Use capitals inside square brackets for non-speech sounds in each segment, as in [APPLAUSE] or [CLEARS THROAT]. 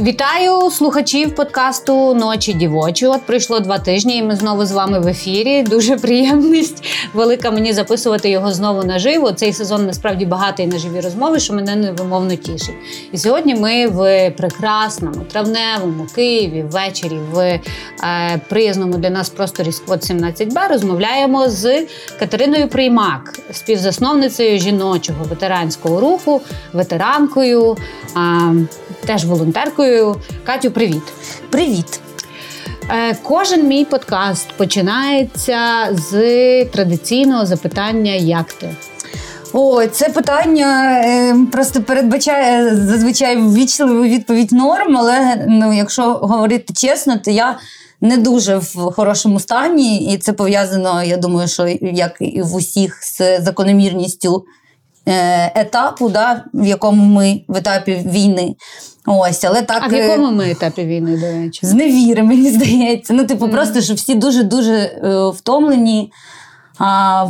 Вітаю слухачів подкасту Ночі дівочі. От пройшло два тижні, і ми знову з вами в ефірі. Дуже приємність велика мені записувати його знову наживо. Цей сезон насправді багатий на живі розмови, що мене невимовно тішить. І сьогодні ми в прекрасному травневому Києві ввечері в е, приязному для нас просторі Сквот 17Б розмовляємо з Катериною Приймак, співзасновницею жіночого ветеранського руху, ветеранкою, е, теж волонтеркою. Катю, привіт. Привіт. Е, кожен мій подкаст починається з традиційного запитання Як ти? О, це питання е, просто передбачає зазвичай ввічливу відповідь норм, але ну, якщо говорити чесно, то я не дуже в хорошому стані, і це пов'язано, я думаю, що як і в усіх з закономірністю е, етапу, да, в якому ми в етапі війни. Ось, але так... А в якому ми етапі війни, до речі? З невіри, [LAUGHS] мені здається. Ну, типу, mm. просто що всі дуже-дуже е, втомлені,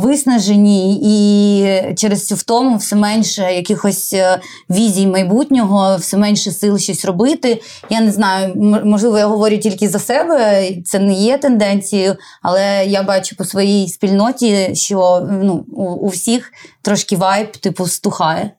виснажені, і через цю втому все менше якихось е, візій майбутнього, все менше сил щось робити. Я не знаю, можливо, я говорю тільки за себе, це не є тенденцією, але я бачу по своїй спільноті, що ну, у всіх трошки вайб, типу, стухає.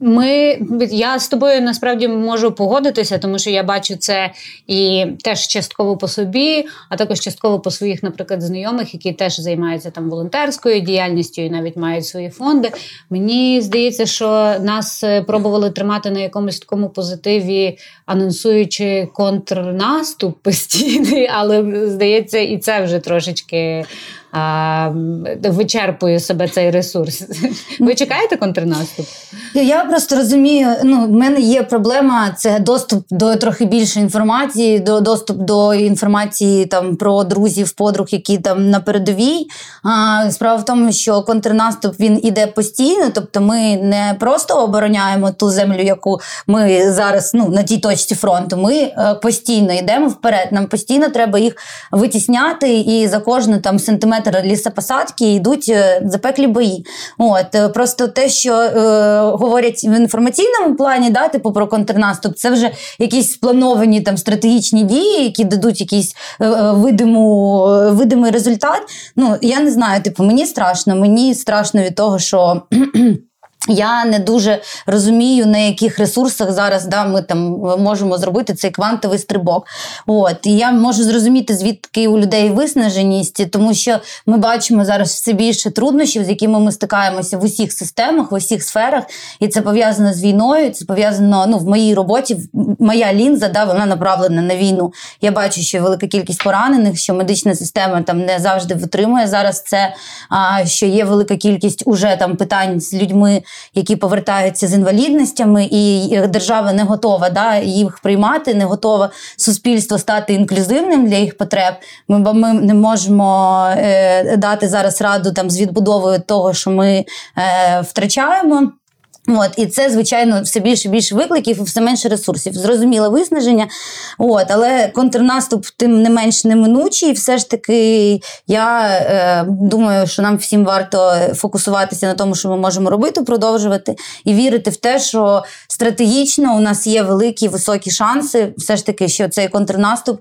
Ми я з тобою насправді можу погодитися, тому що я бачу це і теж частково по собі, а також частково по своїх, наприклад, знайомих, які теж займаються там волонтерською діяльністю і навіть мають свої фонди. Мені здається, що нас е, пробували тримати на якомусь такому позитиві, анонсуючи контрнаступ постійний, але здається, і це вже трошечки а, вичерпує себе цей ресурс. [LAUGHS] Ви чекаєте контрнаступ? Я просто розумію, ну в мене є проблема це доступ до трохи більше інформації, до доступ до інформації там про друзів, подруг, які там на передовій. А, Справа в тому, що контрнаступ він іде постійно, тобто ми не просто обороняємо ту землю, яку ми зараз ну на тій точці фронту. Ми е, постійно йдемо вперед. Нам постійно треба їх витісняти, і за кожну там сантиметр кілометр лісопосадки йдуть е, запеклі бої. От е, Просто те, що е, говорять в інформаційному плані, да, типу про контрнаступ, це вже якісь сплановані там стратегічні дії, які дадуть якийсь е, видиму, видимий результат. Ну, я не знаю, типу, мені страшно, мені страшно від того, що. Я не дуже розумію, на яких ресурсах зараз да, ми там можемо зробити цей квантовий стрибок. От і я можу зрозуміти, звідки у людей виснаженість, тому що ми бачимо зараз все більше труднощів, з якими ми стикаємося в усіх системах, в усіх сферах, і це пов'язано з війною. Це пов'язано ну, в моїй роботі. Моя лінза да, вона направлена на війну. Я бачу, що велика кількість поранених, що медична система там не завжди витримує зараз. Це а що є велика кількість уже там питань з людьми які повертаються з інвалідностями, і держава не готова да, їх приймати, не готова суспільство стати інклюзивним для їх потреб. Ми бо ми не можемо е, дати зараз раду там з відбудовою того, що ми е, втрачаємо. От, І це, звичайно, все більше і більше викликів, все менше ресурсів. Зрозуміле виснаження. От, Але контрнаступ, тим не менш неминучий. Все ж таки, я е, думаю, що нам всім варто фокусуватися на тому, що ми можемо робити, продовжувати, і вірити в те, що стратегічно у нас є великі високі шанси, все ж таки, що цей контрнаступ.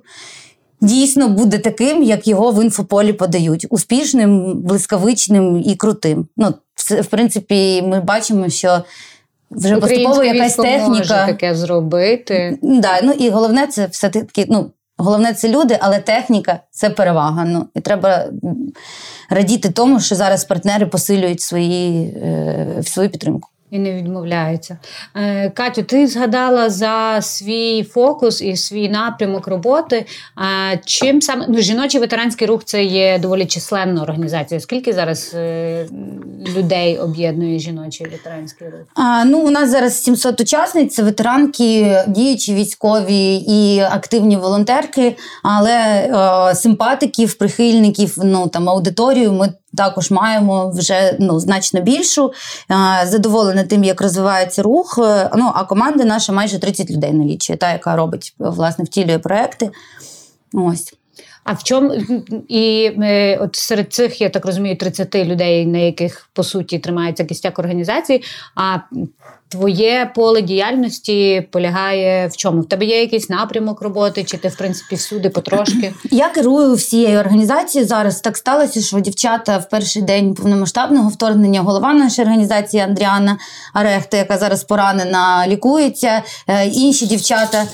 Дійсно буде таким, як його в інфополі подають: успішним, блискавичним і крутим. Ну, в принципі, ми бачимо, що вже поступово якась техніка може таке зробити. Да, ну і головне, це все таки. Ну головне, це люди, але техніка це перевага. Ну і треба радіти тому, що зараз партнери посилюють свої, е, свою підтримку. І не відмовляються. Е, Катю, ти згадала за свій фокус і свій напрямок роботи. Чим саме ну, жіночий ветеранський рух це є доволі численна організація. Скільки зараз е, людей об'єднує жіночий ветеранський рух? А, Ну, у нас зараз 700 учасниць, це ветеранки, діючі військові і активні волонтерки, але о, симпатиків, прихильників, ну там аудиторію ми також маємо вже ну, значно більшу. Задоволена тим, як розвивається рух. Е, ну, А команда наша майже 30 людей налічує, та, яка робить, власне, втілює проекти. Ось. А в чому і е, от серед цих, я так розумію, 30 людей, на яких по суті тримається кістяк організації. А твоє поле діяльності полягає в чому? В тебе є якийсь напрямок роботи, чи ти в принципі всюди потрошки? Я керую всією організацією зараз. Так сталося, що дівчата в перший день повномасштабного вторгнення голова нашої організації Андріана Арехта, яка зараз поранена, лікується. Е, інші дівчата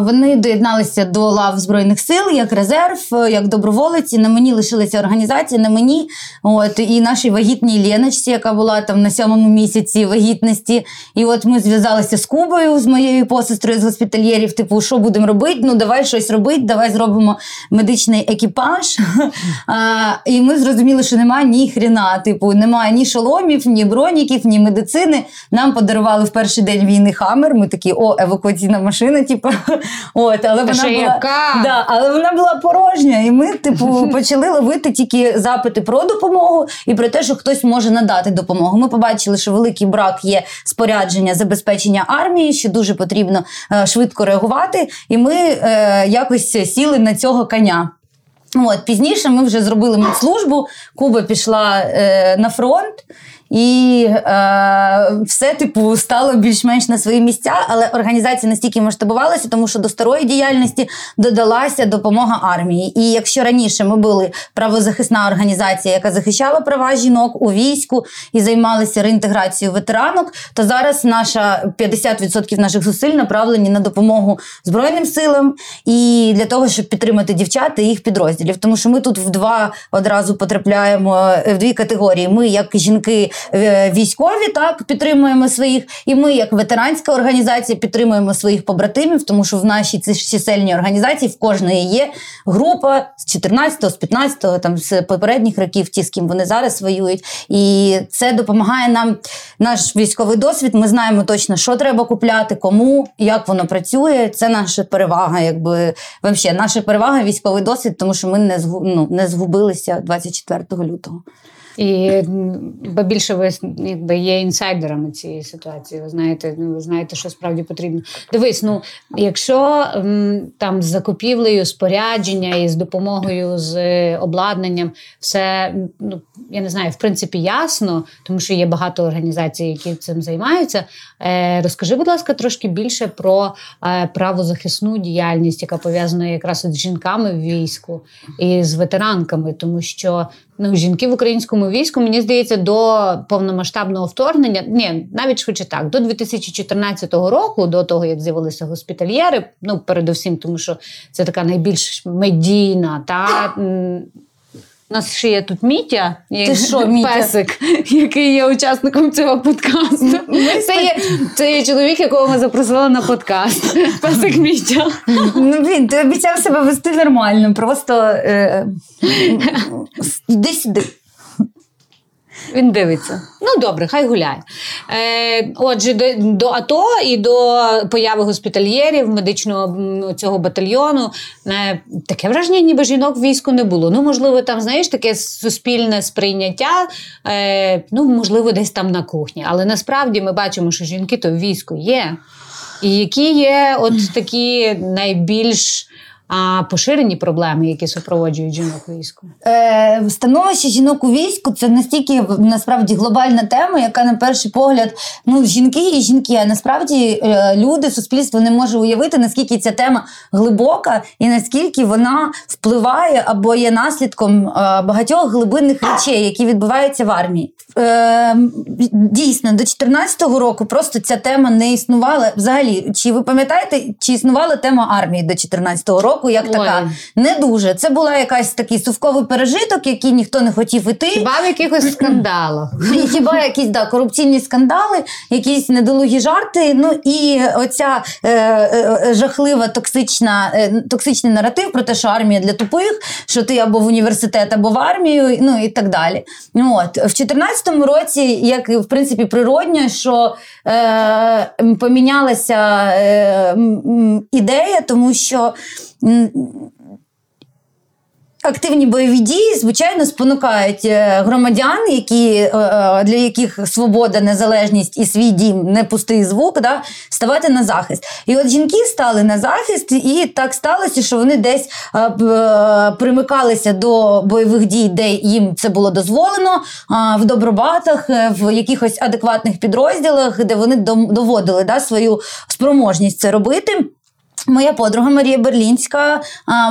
вони доєдналися до лав Збройних сил як резерв, як доброволець. На мені лишилася організація, на мені от і нашій вагітній Леночці, яка була там на сьомому місяці вагітності. І от ми зв'язалися з Кубою, з моєю посестрою з госпітальєрів. Типу, що будемо робити? Ну давай щось робити, давай зробимо медичний екіпаж. [LAUGHS] І ми зрозуміли, що немає ні хріна. Типу, немає ні шоломів, ні броніків, ні медицини. Нам подарували в перший день війни хамер. Ми такі, о, евакуаційна машина. Типу, От, але вона була яка? Да, але вона була порожня, і ми, типу, [LAUGHS] почали ловити тільки запити про допомогу і про те, що хтось може надати допомогу. Ми побачили, що великий брак є спорядження забезпечення армії, що дуже потрібно е, швидко реагувати. І ми е, якось сіли на цього коня. От Пізніше ми вже зробили медслужбу, Куба пішла е, на фронт. І е, все типу стало більш-менш на свої місця, але організація настільки масштабувалася, тому що до старої діяльності додалася допомога армії. І якщо раніше ми були правозахисна організація, яка захищала права жінок у війську і займалася реінтеграцією ветеранок, то зараз наша 50% наших зусиль направлені на допомогу Збройним силам і для того, щоб підтримати дівчат і їх підрозділів. Тому що ми тут в два одразу потрапляємо в дві категорії. Ми, як жінки. Е, військові так підтримуємо своїх, і ми, як ветеранська організація, підтримуємо своїх побратимів, тому що в нашій чисельній організації в кожної є група з 14-го, з 15-го, там з попередніх років, ті, з ким вони зараз воюють. І це допомагає нам наш військовий досвід. Ми знаємо точно, що треба купляти, кому, як воно працює. Це наша перевага, якби взагалі, наша перевага військовий досвід, тому що ми не ну, не згубилися 24 лютого. І бо більше ви якби є інсайдерами цієї ситуації. Ви знаєте, ну, ви знаєте, що справді потрібно. Дивись, ну якщо там з закупівлею спорядження і з допомогою з обладнанням, все ну я не знаю, в принципі, ясно, тому що є багато організацій, які цим займаються. Е, Розкажи, будь ласка, трошки більше про е, правозахисну діяльність, яка пов'язана якраз з жінками в війську і з ветеранками, тому що ну, жінки в українському війську, мені здається, до повномасштабного вторгнення, ні, навіть швидше так, до 2014 року, до того як з'явилися госпітальєри, ну передусім, тому що це така найбільш медійна та у нас ще є тут Мітя, Ти що, Мітя? песик, [LAUGHS] який є учасником цього подкасту. Це є це є чоловік, якого ми запросили на подкаст. [LAUGHS] Песик Мітя. Ну, Він ти обіцяв себе вести нормально, просто е, [LAUGHS] йди сюди. Він дивиться. Ну добре, хай гуляє. Е, Отже, до, до АТО і до появи госпітальєрів медичного цього батальйону е, таке враження, ніби жінок в війську не було. Ну, можливо, там, знаєш, таке суспільне сприйняття, е, ну, можливо, десь там на кухні. Але насправді ми бачимо, що жінки то в війську є. І які є от такі найбільш а поширені проблеми, які супроводжують жінок у війську? Е, Становище жінок у війську це настільки насправді глобальна тема, яка на перший погляд ну жінки і жінки. А насправді е, люди, суспільство не може уявити, наскільки ця тема глибока і наскільки вона впливає або є наслідком е, багатьох глибинних речей, які відбуваються в армії. Е, Дійсно, до 2014 року просто ця тема не існувала. Взагалі, чи ви пам'ятаєте, чи існувала тема армії до 2014 року? Року, як Ой. така. Не дуже. Це була якась такий сувковий пережиток, який ніхто не хотів іти. Хіба в якихось скандалах? Хіба якісь да, корупційні скандали, якісь недолугі жарти. Ну і оця е, е, жахлива токсична, е, токсичний наратив про те, що армія для тупих, що ти або в університет, або в армію, ну і так далі. От. В 2014 році, як в принципі, природньо, що е, помінялася е, ідея, тому що активні бойові дії, звичайно, спонукають е, громадян, які, е, е, для яких свобода, незалежність і свій дім не пустий звук, да, ставати на захист. І от жінки стали на захист, і так сталося, що вони десь примикалися до бойових дій, де їм це було дозволено, в добробатах, в якихось адекватних підрозділах, де вони доводили да, свою спроможність це робити. Моя подруга Марія Берлінська,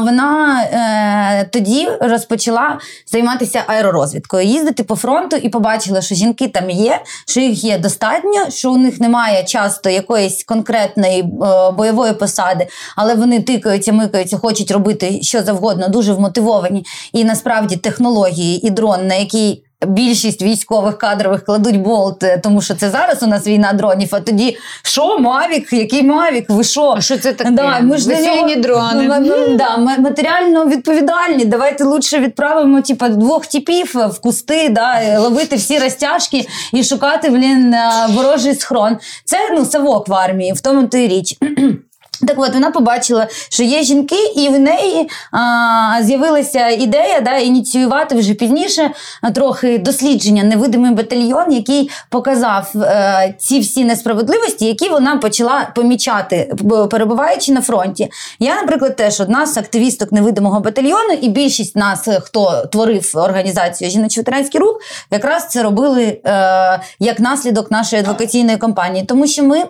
вона е, тоді розпочала займатися аеророзвідкою, їздити по фронту і побачила, що жінки там є, що їх є достатньо, що у них немає часто якоїсь конкретної е, бойової посади, але вони тикаються, микаються, хочуть робити що завгодно, дуже вмотивовані. І насправді технології і дрон, на який Більшість військових кадрових кладуть болт, е, тому що це зараз у нас війна дронів. А тоді що, Мавік? Який Мавік? Ви що? А що це таке? Да, ми ж нього, дрони. Ми, ми, да, матеріально відповідальні. Давайте лучше відправимо типу, двох типів в кусти, да, ловити всі розтяжки і шукати блін, е, ворожий схрон. Це ну савок в армії, в тому то й річ. Так от вона побачила, що є жінки, і в неї а, з'явилася ідея да, ініціювати вже пізніше трохи дослідження невидимий батальйон, який показав а, е, ці всі несправедливості, які вона почала помічати, перебуваючи на фронті. Я, наприклад, теж одна з активісток невидимого батальйону, і більшість нас, хто творив організацію Жіночий ветеранський рух, якраз це робили а, е, як наслідок нашої адвокаційної кампанії, тому що ми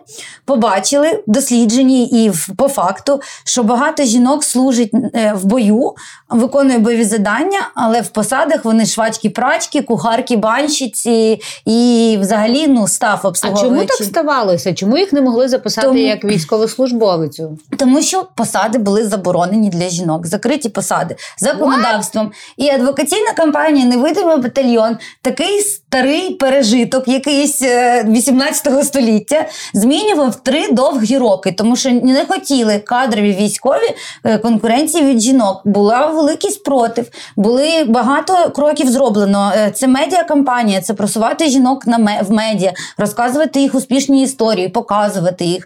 побачили досліджені і в по факту, що багато жінок служить е, в бою, виконує бойові завдання, але в посадах вони швачки, прачки, кухарки, банщиці і взагалі ну, став обслуговуючи. А чому так ставалося? Чому їх не могли записати тому, як військовослужбовицю? Тому що посади були заборонені для жінок, закриті посади законодавством. What? І адвокаційна кампанія Невидимий батальйон такий старий пережиток, якийсь 18 е, століття, змінював три довгі роки, тому що не хотіли кадрові військові е, конкуренції від жінок. Була великий спротив, були багато кроків зроблено. Е, це медіакампанія, це просувати жінок на в медіа, розказувати їх успішні історії, показувати їх,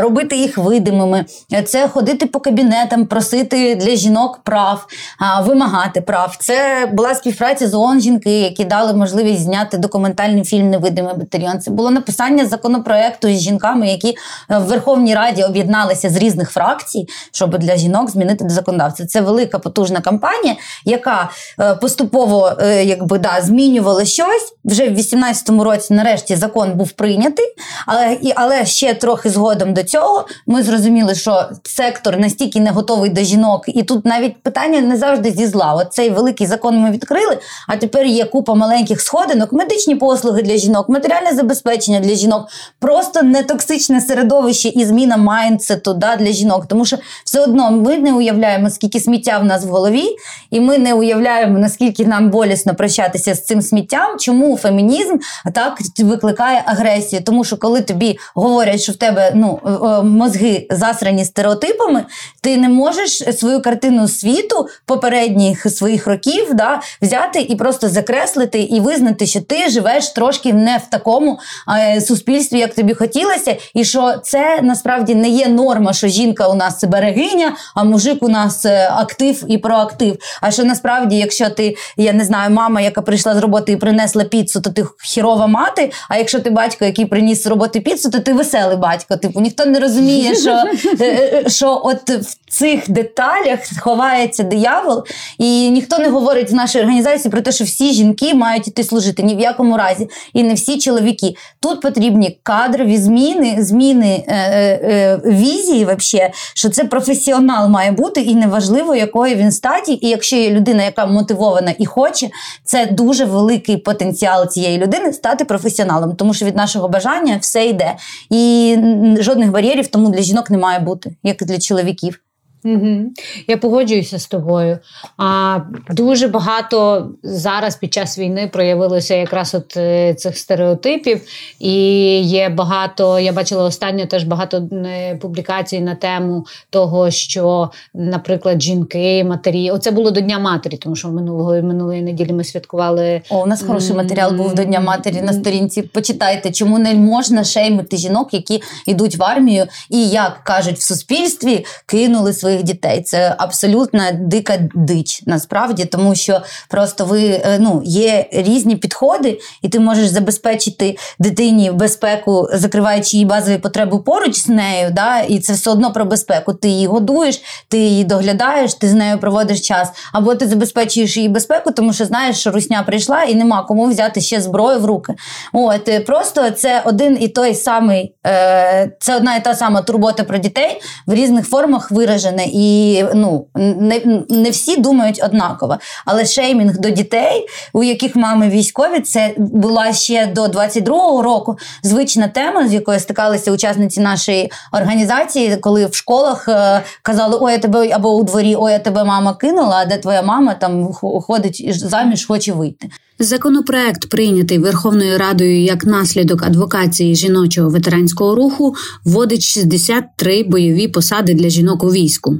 робити їх видимими. Е, це ходити по кабінетам, просити для жінок прав, вимагати прав. Це була співпраця з ООН жінки, які дали можливість зняти документальний фільм Невидимий батальйон. Це було написання законопроекту з жінками, які в Верховній Раді об'єдналися з різних фракцій, щоб для жінок змінити законодавство. Це велика потужна кампанія, яка е, поступово е, якби да змінювала щось. Вже в 18-му році, нарешті, закон був прийнятий, але і але ще трохи згодом до цього ми зрозуміли, що сектор настільки не готовий до жінок, і тут навіть питання не завжди зі зла. От цей великий закон ми відкрили. А тепер є купа маленьких сходинок, медичні послуги для жінок, матеріальне забезпечення для жінок, просто нетоксичне середовище і зміна майндсету да, для жінок. Тому що все одно ми не уявляємо, скільки сміття в нас в голові, і ми не уявляємо, наскільки нам болісно прощатися з цим сміттям. Чому фемінізм так викликає агресію? Тому що коли тобі говорять, що в тебе ну мозги засрані стереотипами, ти не можеш свою картину світу попередніх своїх років да, взяти і просто закреслити і визнати, що ти живеш трошки не в такому е, суспільстві, як тобі хотілося, і що це насправді не є норма, що жінка у нас берегиня, а мужик у нас е, актив і проактив. А що насправді, якщо ти, я не знаю, мама, яка прийшла з роботи і принесла піцу, то ти хірова мати. А якщо ти батько, який приніс з роботи піцу, то ти веселий батько. Типу ніхто не розуміє, що е, що от в цих деталях ховається диявол, і ніхто не говорить в нашій організації про те, що всі жінки мають іти служити ні в якому разі, і не всі чоловіки. Тут потрібні кадрові зміни, зміни е, е, візії, вообще, що це професіонал має бути, і неважливо, якої він статі. І якщо є людина, яка мотивована і хоче, це дуже великий потенціал цієї людини стати професіоналом, тому що від нашого бажання все йде. І жодних бар'єрів тому для жінок не має бути, як і для чоловіків. Угу. Я погоджуюся з тобою. А дуже багато зараз під час війни проявилося якраз от е, цих стереотипів, і є багато. Я бачила останньо теж багато е, публікацій на тему того, що, наприклад, жінки, матері, оце було до Дня матері, тому що минулого минулої неділі ми святкували. О, у нас хороший матеріал був до Дня матері на сторінці. Почитайте, чому не можна шеймити жінок, які йдуть в армію, і як кажуть в суспільстві, кинули свої своїх дітей. Це абсолютно дика дич, насправді, тому що просто ви е, ну є різні підходи, і ти можеш забезпечити дитині безпеку, закриваючи її базові потреби поруч з нею. Да, І це все одно про безпеку. Ти її годуєш, ти її доглядаєш, ти з нею проводиш час, або ти забезпечуєш її безпеку, тому що знаєш, що русня прийшла і нема кому взяти ще зброю в руки. От е, просто це один і той самий, е, це одна і та сама турбота про дітей в різних формах виражена. І ну не, не всі думають однаково. Але шеймінг до дітей, у яких мами військові, це була ще до 22-го року звична тема, з якою стикалися учасниці нашої організації, коли в школах е, казали, ой, я тебе або у дворі, ой, я тебе мама кинула, а де твоя мама там ходить заміж, хоче вийти. Законопроект, прийнятий Верховною Радою як наслідок адвокації жіночого ветеранського руху, вводить 63 бойові посади для жінок у війську.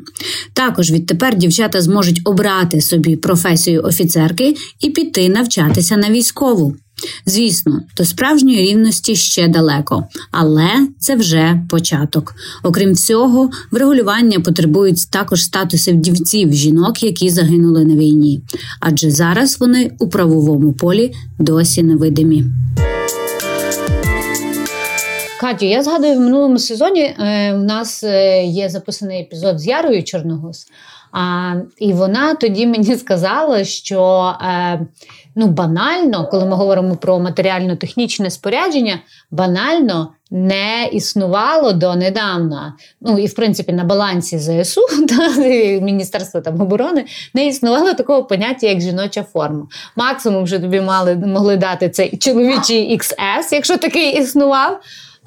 Також відтепер дівчата зможуть обрати собі професію офіцерки і піти навчатися на військову. Звісно, до справжньої рівності ще далеко, але це вже початок. Окрім всього, врегулювання потребують також статусів дівців жінок, які загинули на війні, адже зараз вони у правовому полі досі невидимі. Катю, я згадую в минулому сезоні. Е, в нас е, є записаний епізод з Ярою Чорногуз. А, І вона тоді мені сказала, що е, ну, банально, коли ми говоримо про матеріально-технічне спорядження, банально не існувало донедавна. Ну і в принципі на балансі ЗСУ [LAUGHS] та Міністерства там оборони не існувало такого поняття, як жіноча форма. Максимум вже тобі мали могли дати цей чоловічий XS, якщо такий існував.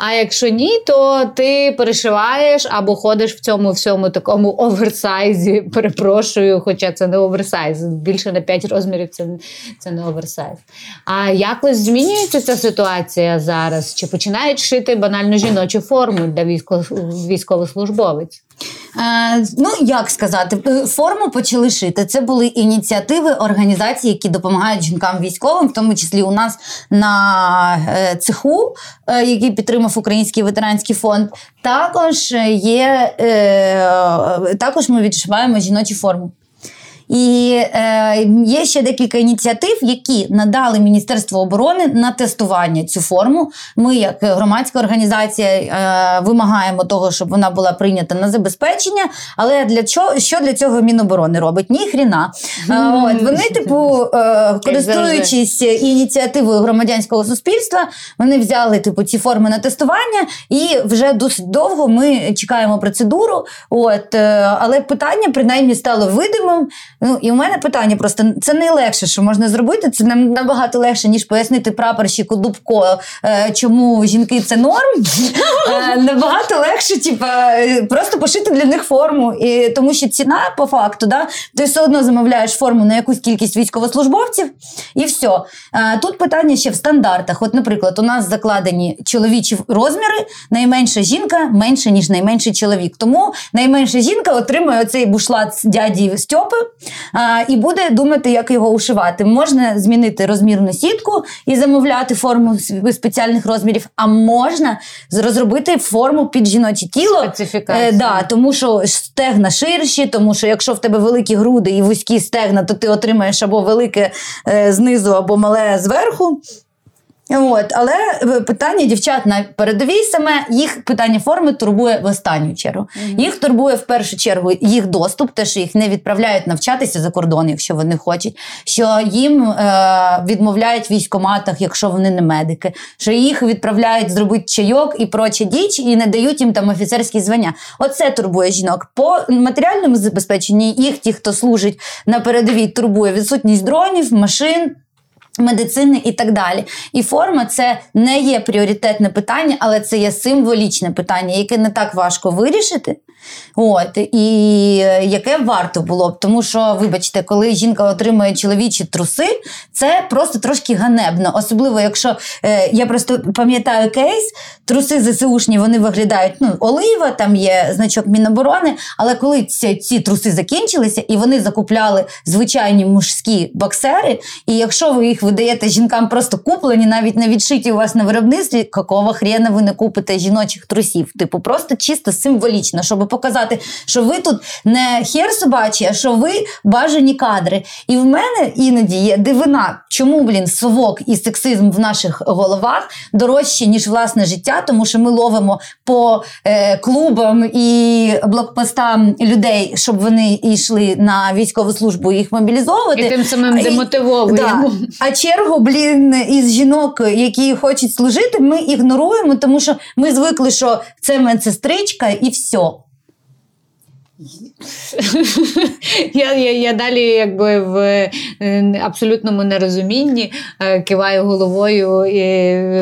А якщо ні, то ти перешиваєш або ходиш в цьому всьому такому оверсайзі. Перепрошую, хоча це не оверсайз. Більше на 5 розмірів це це не оверсайз. А якось змінюється ця ситуація зараз? Чи починають шити банально жіночу форму для військо, військовослужбовець? Е, ну, як сказати, е, форму почали шити. Це були ініціативи організацій, які допомагають жінкам військовим, в тому числі у нас на е, цеху, який підтримав Український ветеранський фонд. Також є також ми відшиваємо жіночу форму. І е, є ще декілька ініціатив, які надали Міністерство оборони на тестування цю форму. Ми, як громадська організація, е, вимагаємо того, щоб вона була прийнята на забезпечення. Але для чого що для цього Міноборони робить? Ні хріна. Е, от вони, типу, е, користуючись ініціативою громадянського суспільства, вони взяли типу ці форми на тестування, і вже досить довго ми чекаємо процедуру. От, е, але питання принаймні стало видимим. Ну і у мене питання просто це найлегше, що можна зробити. Це нам набагато легше, ніж пояснити прапорщику Дубко, е, чому жінки це норм. Е, набагато легше, типа, просто пошити для них форму. І Тому що ціна по факту, да, ти все одно замовляєш форму на якусь кількість військовослужбовців, і все. Тут питання ще в стандартах. От, наприклад, у нас закладені чоловічі розміри, найменша жінка менше, ніж найменший чоловік. Тому найменша жінка отримує оцей бушлат дяді Стьопи і буде думати, як його ушивати. Можна змінити розмірну сітку і замовляти форму спеціальних розмірів, а можна розробити форму під жіноче тіло. Е, да, Тому що стегна ширші, тому що якщо в тебе великі груди і вузькі стегна, то ти отримаєш або велике е, знизу, або мале зверху. От, Але е, питання дівчат на передовій саме їх питання форми турбує в останню чергу. Mm-hmm. Їх турбує в першу чергу їх доступ, те, що їх не відправляють навчатися за кордон, якщо вони хочуть, що їм е, відмовляють в військоматах, якщо вони не медики, що їх відправляють зробити чайок і проче діч, і не дають їм там офіцерські звання. Оце турбує жінок. По матеріальному забезпеченні їх, ті, хто служить на передовій, турбує відсутність дронів, машин. Медицини і так далі. І форма це не є пріоритетне питання, але це є символічне питання, яке не так важко вирішити. От, І е, яке варто було б. Тому що, вибачте, коли жінка отримує чоловічі труси, це просто трошки ганебно. Особливо, якщо е, я просто пам'ятаю кейс, труси ЗСУшні вони виглядають ну, олива, там є значок Міноборони. Але коли ці, ці труси закінчилися і вони закупляли звичайні мужські боксери, і якщо ви їх видаєте жінкам просто куплені, навіть не відшиті у вас на виробництві, какого хрена ви не купите жіночих трусів? Типу, просто чисто символічно, щоб показати, що ви тут не хер собачий, а що ви бажані кадри. І в мене іноді є дивина, чому блін совок і сексизм в наших головах дорожчі, ніж власне життя, тому що ми ловимо по е, клубам і блокпостам людей, щоб вони йшли на військову службу і їх мобілізовувати. І тим самим демотивовуємо. Да. А чергу, блін, із жінок, які хочуть служити, ми ігноруємо, тому що ми звикли, що це медсестричка і все. Я я, я далі якби в е, абсолютному нерозумінні е, киваю головою і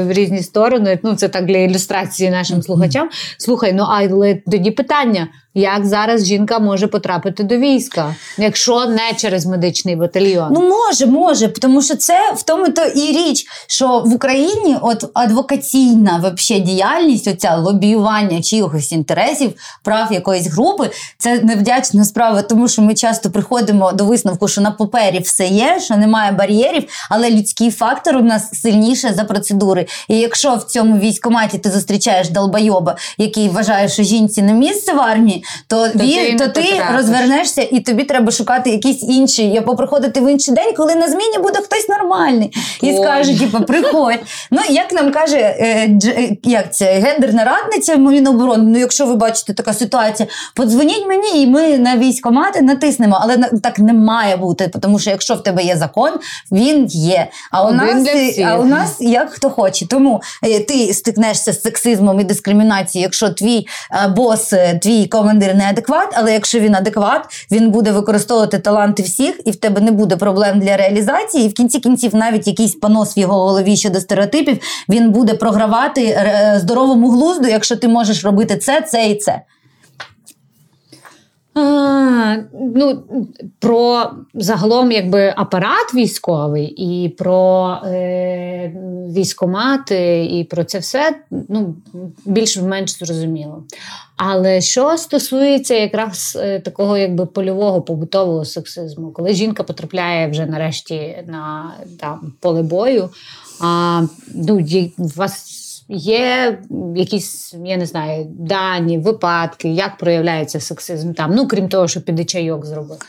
в різні сторони. Ну, Це так для ілюстрації нашим слухачам. Слухай, ну але тоді питання: як зараз жінка може потрапити до війська, якщо не через медичний батальйон? Ну може, може, тому що це в тому то і річ, що в Україні от адвокаційна вообще діяльність, оця лобіювання чиїхось інтересів, прав якоїсь групи, це невдячна справа, тому що ми часто приходимо до висновку, що на папері все є, що немає бар'єрів, але людський фактор у нас сильніше за процедури. І якщо в цьому військкоматі ти зустрічаєш долбойоба, який вважає, що жінці не місце в армії, то, То він, ти то ти потрапиш. розвернешся і тобі треба шукати якийсь інший, або приходити в інший день, коли на зміні буде хтось нормальний. І скаже, типу, приходь. Ну, як нам каже, е, дж- е, як це, гендерна радниця Міноборони, ну якщо ви бачите така ситуація, подзвоніть мені, і ми на військкомати натиснемо. Але так не має бути, тому що якщо в тебе є закон, він є. А у нас, а у нас як хто хоче. Тому е, ти стикнешся з сексизмом і дискримінацією, якщо твій е, бос, е, твій командир не адекват, але якщо він адекват, він буде використовувати таланти всіх, і в тебе не буде проблем для реалізації. І в кінці кінців навіть якийсь понос в його голові щодо стереотипів він буде програвати е, здоровому глузду, якщо ти можеш робити це, це і це. Ну, про загалом якби апарат військовий і про е, військомати, і про це все ну, більш-менш зрозуміло. Але що стосується якраз е, такого якби польового побутового сексизму, коли жінка потрапляє вже нарешті на там, поле бою, а, ну, у вас Є якісь, я не знаю, дані, випадки, як проявляється сексизм там, ну крім того, що піде чайок зробити.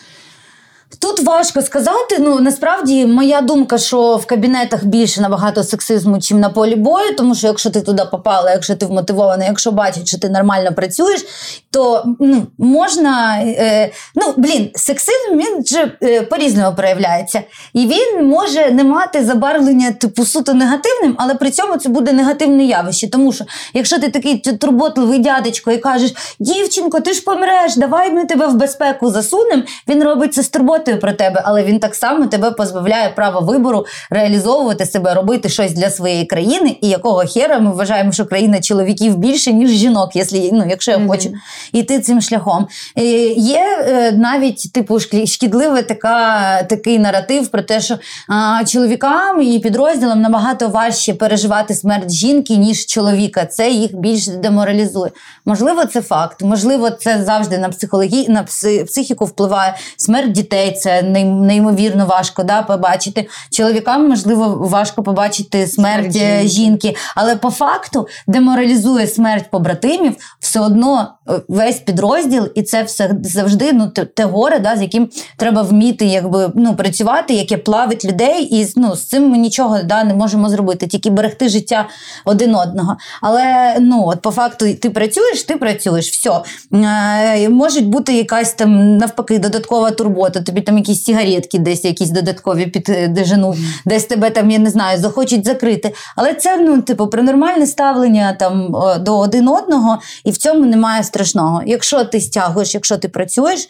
Тут важко сказати. Ну насправді моя думка, що в кабінетах більше набагато сексизму, чим на полі бою, тому що якщо ти туди попала, якщо ти вмотивована, якщо бачать, що ти нормально працюєш, то ну, можна. Е, ну блін, сексизм він же е, по-різному проявляється, і він може не мати забарвлення типу суто негативним, але при цьому це буде негативне явище. Тому що якщо ти такий турботливий дядечко і кажеш, дівчинко, ти ж помреш, давай ми тебе в безпеку засунемо, він робить це з турботою про тебе, але він так само тебе позбавляє права вибору реалізовувати себе, робити щось для своєї країни. І якого хера ми вважаємо, що країна чоловіків більше, ніж жінок, якщо, ну, якщо я Мгм. хочу йти цим шляхом. Е, Є е, навіть типу шкідливий така, такий наратив про те, що а, чоловікам і підрозділам набагато важче переживати смерть жінки, ніж чоловіка. Це їх більш деморалізує. Можливо, це факт. Можливо, це завжди на психологі... на пси- психіку впливає. Смерть дітей це неймовірно важко да, побачити. Чоловікам, можливо, важко побачити смерть Смерть е, жінки. але по факту деморалізує смерть побратимів все одно весь підрозділ, і це все завжди ну, те, горе, да, з яким треба вміти якби, ну, працювати, яке плавить людей, і ну, з цим ми нічого да, не можемо зробити, тільки берегти життя один одного. Але ну, от по факту ти працюєш, ти працюєш, все. Е, можуть бути якась там навпаки додаткова турбота, тобі там якісь сигаретки, десь якісь додаткові піддежину, десь тебе там, я не знаю, захочуть закрити. Але це ну, типу, про нормальне ставлення там до один одного, і в цьому немає страшного. Якщо ти стягуєш, якщо ти працюєш,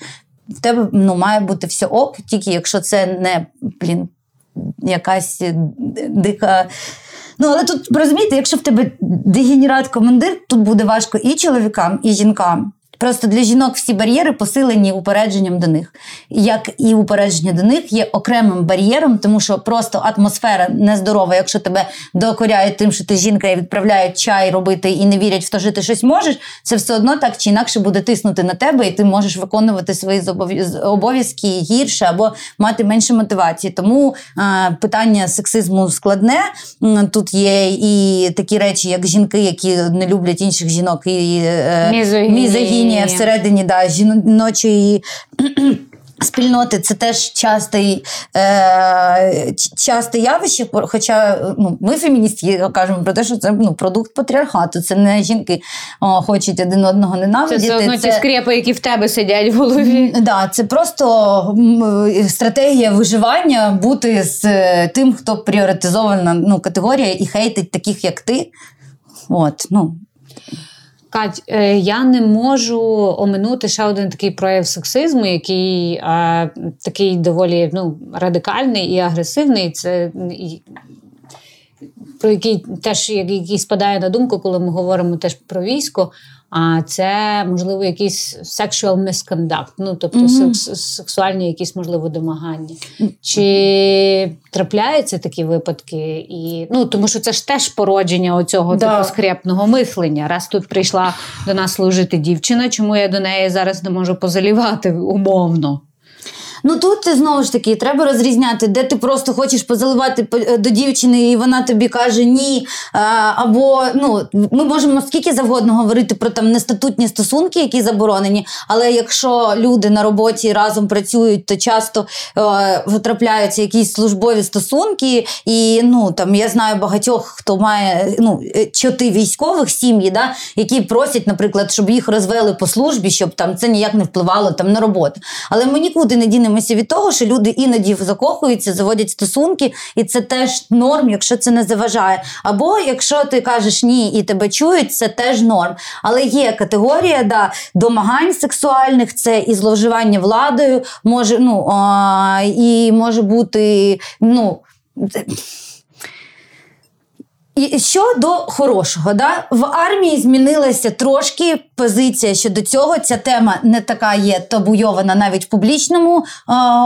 в тебе ну, має бути все ок, тільки якщо це не блін, якась дика. Ну, але тут розумієте, якщо в тебе дегенерат-командир, тут буде важко і чоловікам, і жінкам. Просто для жінок всі бар'єри посилені упередженням до них. Як і упередження до них є окремим бар'єром, тому що просто атмосфера нездорова, якщо тебе докоряють тим, що ти жінка і відправляють чай робити і не вірять в те, що ти щось можеш, це все одно так чи інакше буде тиснути на тебе, і ти можеш виконувати свої обов'язки гірше або мати менше мотивації. Тому е, питання сексизму складне. Тут є і такі речі, як жінки, які не люблять інших жінок, і е, Мізогінія всередині да, жіночої [CLEARS THROAT] Спільноти це теж частий, е, часте явище, хоча ну, ми феміністки кажемо про те, що це ну, продукт патріархату. Це не жінки о, хочуть один одного ненавидіти. Це одно ті скрепи, які в тебе сидять в голові. Да, Це просто стратегія виживання бути з е, тим, хто пріоритизована ну, категорія і хейтить таких, як ти. От, ну. Кать, е, я не можу оминути ще один такий прояв сексизму, який е, такий доволі ну, радикальний і агресивний. Це і, про який теж який спадає на думку, коли ми говоримо теж про військо. А це можливо якийсь sexual misconduct, ну тобто mm-hmm. сексуальні якісь можливо домагання. Чи трапляються такі випадки? І ну тому що це ж теж породження оцього да. типу скрепного мислення. Раз тут прийшла до нас служити дівчина, чому я до неї зараз не можу позалівати умовно? Ну тут знову ж таки треба розрізняти, де ти просто хочеш позаливати е, до дівчини, і вона тобі каже ні. Або ну ми можемо скільки завгодно говорити про там нестатутні стосунки, які заборонені. Але якщо люди на роботі разом працюють, то часто е, трапляються якісь службові стосунки. І ну там я знаю багатьох, хто має ну е, чоти військових сім'ї, да, які просять, наприклад, щоб їх розвели по службі, щоб там це ніяк не впливало там на роботу. Але ми нікуди не дінемо відмовляємося від того, що люди іноді закохуються, заводять стосунки, і це теж норм, якщо це не заважає. Або якщо ти кажеш ні і тебе чують, це теж норм. Але є категорія да, домагань сексуальних, це і зловживання владою, може, ну а, і може бути, ну. І що до хорошого, да? в армії змінилася трошки позиція щодо цього. Ця тема не така є табуйована навіть в публічному е,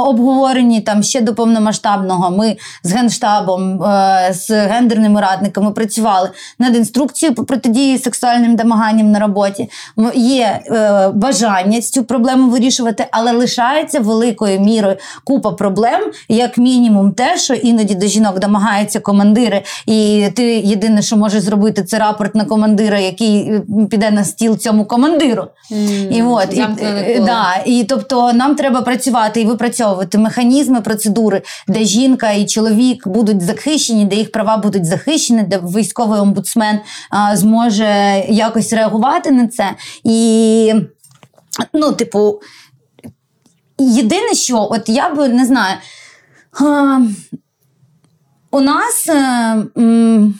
обговоренні. Там ще до повномасштабного ми з генштабом, е, з гендерними радниками працювали над інструкцією по протидії сексуальним домаганням на роботі. Є е, бажання цю проблему вирішувати, але лишається великою мірою купа проблем, як мінімум, те, що іноді до жінок домагаються командири, і ти єдине, що може зробити, це рапорт на командира, який е, піде на стіл цьому командиру. Mm, і от, і, е, да, і тобто нам треба працювати і випрацьовувати механізми, процедури, де жінка і чоловік будуть захищені, де їх права будуть захищені, де військовий омбудсмен а, зможе якось реагувати на це. І, ну, типу, єдине, що от я би не знаю. А, у нас е,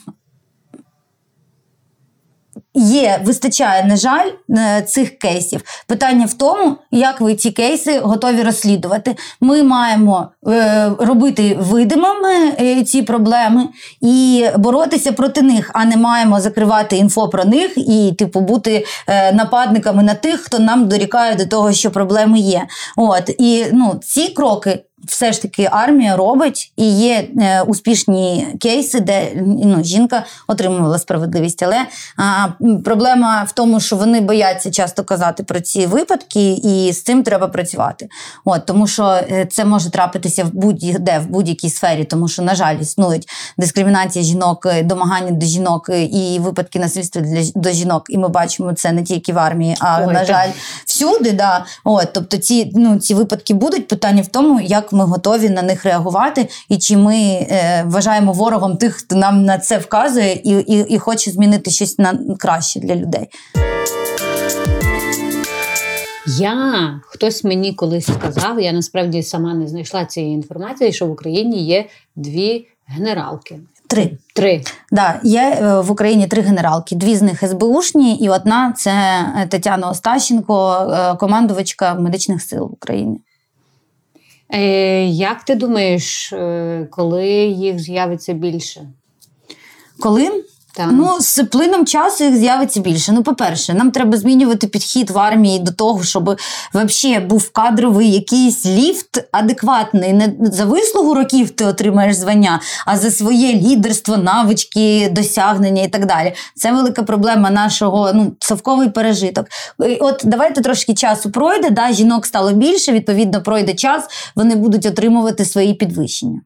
Є, вистачає, на жаль, е, цих кейсів. Питання в тому, як ви ці кейси готові розслідувати. Ми маємо е, робити видимими ці проблеми і боротися проти них, а не маємо закривати інфо про них і, типу, бути нападниками на тих, хто нам дорікає до того, що проблеми є. От і ну, ці кроки все ж таки армія робить і є е, успішні кейси, де ну, жінка отримувала справедливість. Але а, проблема в тому, що вони бояться часто казати про ці випадки, і з цим треба працювати. От тому, що е, це може трапитися в будь-де в будь-якій сфері, тому що, на жаль, існують дискримінація жінок, е, домагання до жінок і випадки насильства для до жінок. І ми бачимо це не тільки в армії, а Ой, на так. жаль, всюди. Да. От, тобто, ці ну ці випадки будуть питання в тому, як ми готові на них реагувати, і чи ми е, вважаємо ворогом тих, хто нам на це вказує, і, і, і хоче змінити щось на краще для людей. Я хтось мені колись сказав, я насправді сама не знайшла цієї інформації, що в Україні є дві генералки. Три. Три. Да, Є е, в Україні три генералки. Дві з них СБУшні, і одна це Тетяна Остащенко, е, командувачка медичних сил України. Е, як ти думаєш, е, коли їх з'явиться більше? Коли? Так. Ну, з плином часу їх з'явиться більше. Ну, по-перше, нам треба змінювати підхід в армії до того, щоб взагалі був кадровий якийсь ліфт адекватний. Не за вислугу років ти отримаєш звання, а за своє лідерство, навички, досягнення і так далі. Це велика проблема нашого ну, совковий пережиток. От давайте трошки часу пройде. да, Жінок стало більше, відповідно, пройде час, вони будуть отримувати свої підвищення.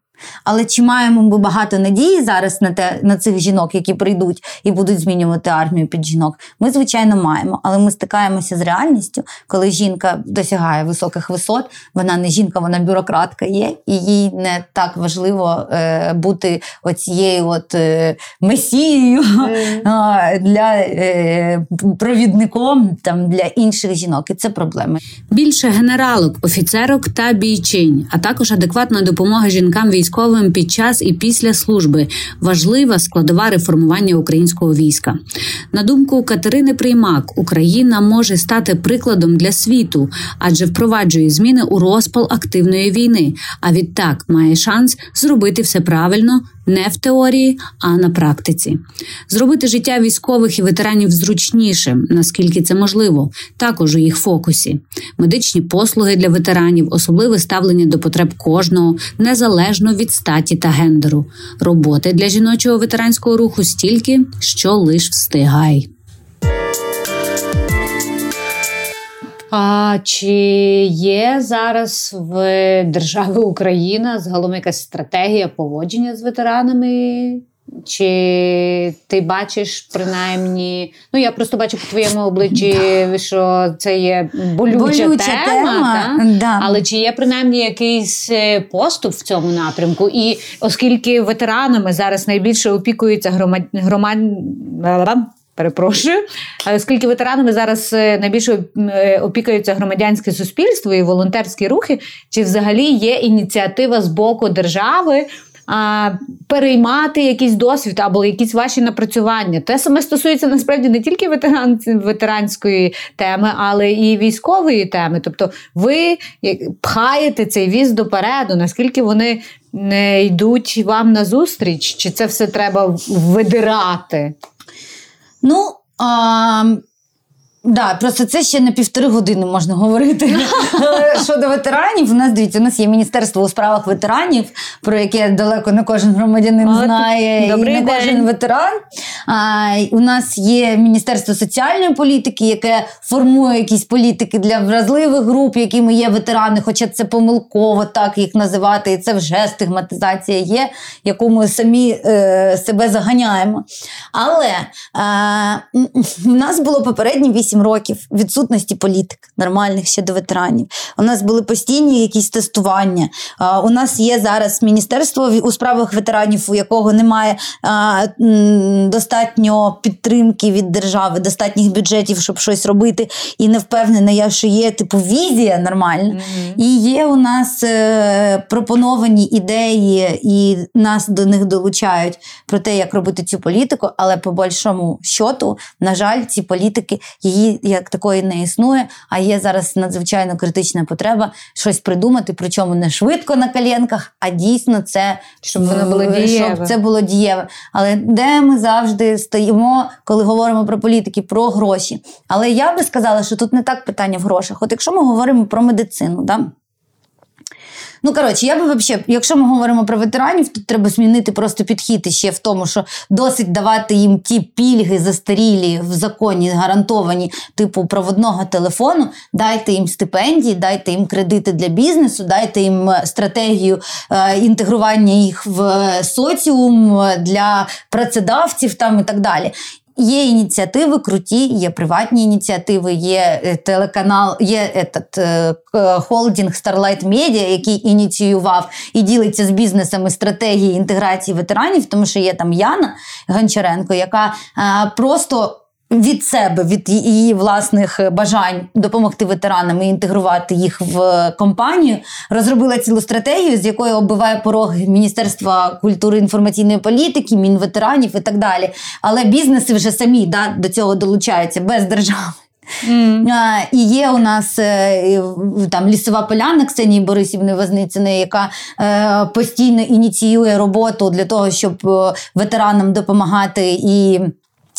Але чи маємо ми багато надії зараз на те на цих жінок, які прийдуть і будуть змінювати армію під жінок? Ми звичайно маємо, але ми стикаємося з реальністю, коли жінка досягає високих висот. Вона не жінка, вона бюрократка є, і їй не так важливо е, бути оцією от е, месією mm. для е, провідником там для інших жінок. І це проблеми. Більше генералок, офіцерок та бійчинь, а також адекватна допомога жінкам військовим військовим під час і після служби важлива складова реформування українського війська. На думку Катерини Приймак, Україна може стати прикладом для світу, адже впроваджує зміни у розпал активної війни. А відтак має шанс зробити все правильно не в теорії, а на практиці. Зробити життя військових і ветеранів зручнішим, наскільки це можливо, також у їх фокусі. Медичні послуги для ветеранів, особливе ставлення до потреб кожного, незалежно від статі та гендеру, роботи для жіночого ветеранського руху стільки, що лиш встигай. А чи є зараз в державі Україна загалом якась стратегія поводження з ветеранами? Чи ти бачиш принаймні? Ну я просто бачу по твоєму обличчі, [LAUGHS] що це є болюча, болюча тема, тема да. але чи є принаймні якийсь е, поступ в цьому напрямку? І оскільки ветеранами зараз найбільше опікуються громад... громад перепрошую. Оскільки ветеранами зараз е, найбільше е, опікаються громадянське суспільство і волонтерські рухи, чи взагалі є ініціатива з боку держави? А, переймати якийсь досвід або якісь ваші напрацювання. Те саме стосується насправді не тільки ветеран, ветеранської теми, але і військової теми. Тобто ви пхаєте цей віз допереду, наскільки вони не йдуть вам на зустріч, чи це все треба видирати? Ну, а, Да, просто це ще на півтори години можна говорити. Щодо ветеранів, у нас дивіться, у нас є міністерство у справах ветеранів, про яке далеко не кожен громадянин знає, Добрий і не день. кожен ветеран. А, У нас є Міністерство соціальної політики, яке формує якісь політики для вразливих груп, якими є ветерани, хоча це помилково так їх називати, і це вже стигматизація є, яку ми самі е, себе заганяємо. Але е, в нас було попередні 8 8 років відсутності політик нормальних щодо ветеранів. У нас були постійні якісь тестування. У нас є зараз міністерство у справах ветеранів, у якого немає достатньо підтримки від держави, достатніх бюджетів, щоб щось робити. І не впевнена, я що є типу візія нормальна. Mm-hmm. І є у нас е, пропоновані ідеї, і нас до них долучають про те, як робити цю політику, але по большому щоту, на жаль, ці політики її її як такої не існує. А є зараз надзвичайно критична потреба щось придумати, причому не швидко на коленках, а дійсно це щоб воно було дієве. щоб це було дієве. Але де ми завжди стоїмо, коли говоримо про політики, про гроші. Але я би сказала, що тут не так питання в грошах. От якщо ми говоримо про медицину, да? Ну, коротше, я би взагалі, якщо ми говоримо про ветеранів, то треба змінити просто підхід ще в тому, що досить давати їм ті пільги застарілі в законі, гарантовані, типу проводного телефону. Дайте їм стипендії, дайте їм кредити для бізнесу, дайте їм е, стратегію е, інтегрування їх в е, соціум для працедавців там і так далі. Є ініціативи круті, є приватні ініціативи, є е, телеканал, є этот, е, холдинг Starlight Media, який ініціював і ділиться з бізнесами стратегії інтеграції ветеранів, тому що є там Яна Гончаренко, яка просто від себе, від її власних бажань допомогти ветеранам і інтегрувати їх в компанію, розробила цілу стратегію, з якою оббиває пороги Міністерства культури інформаційної політики, мінветеранів і так далі. Але бізнеси вже самі да, до цього долучаються без держави. Mm. А, І є у нас е, там лісова поляна Ксенії Борисівни Возницяної, яка е, постійно ініціює роботу для того, щоб е, ветеранам допомагати і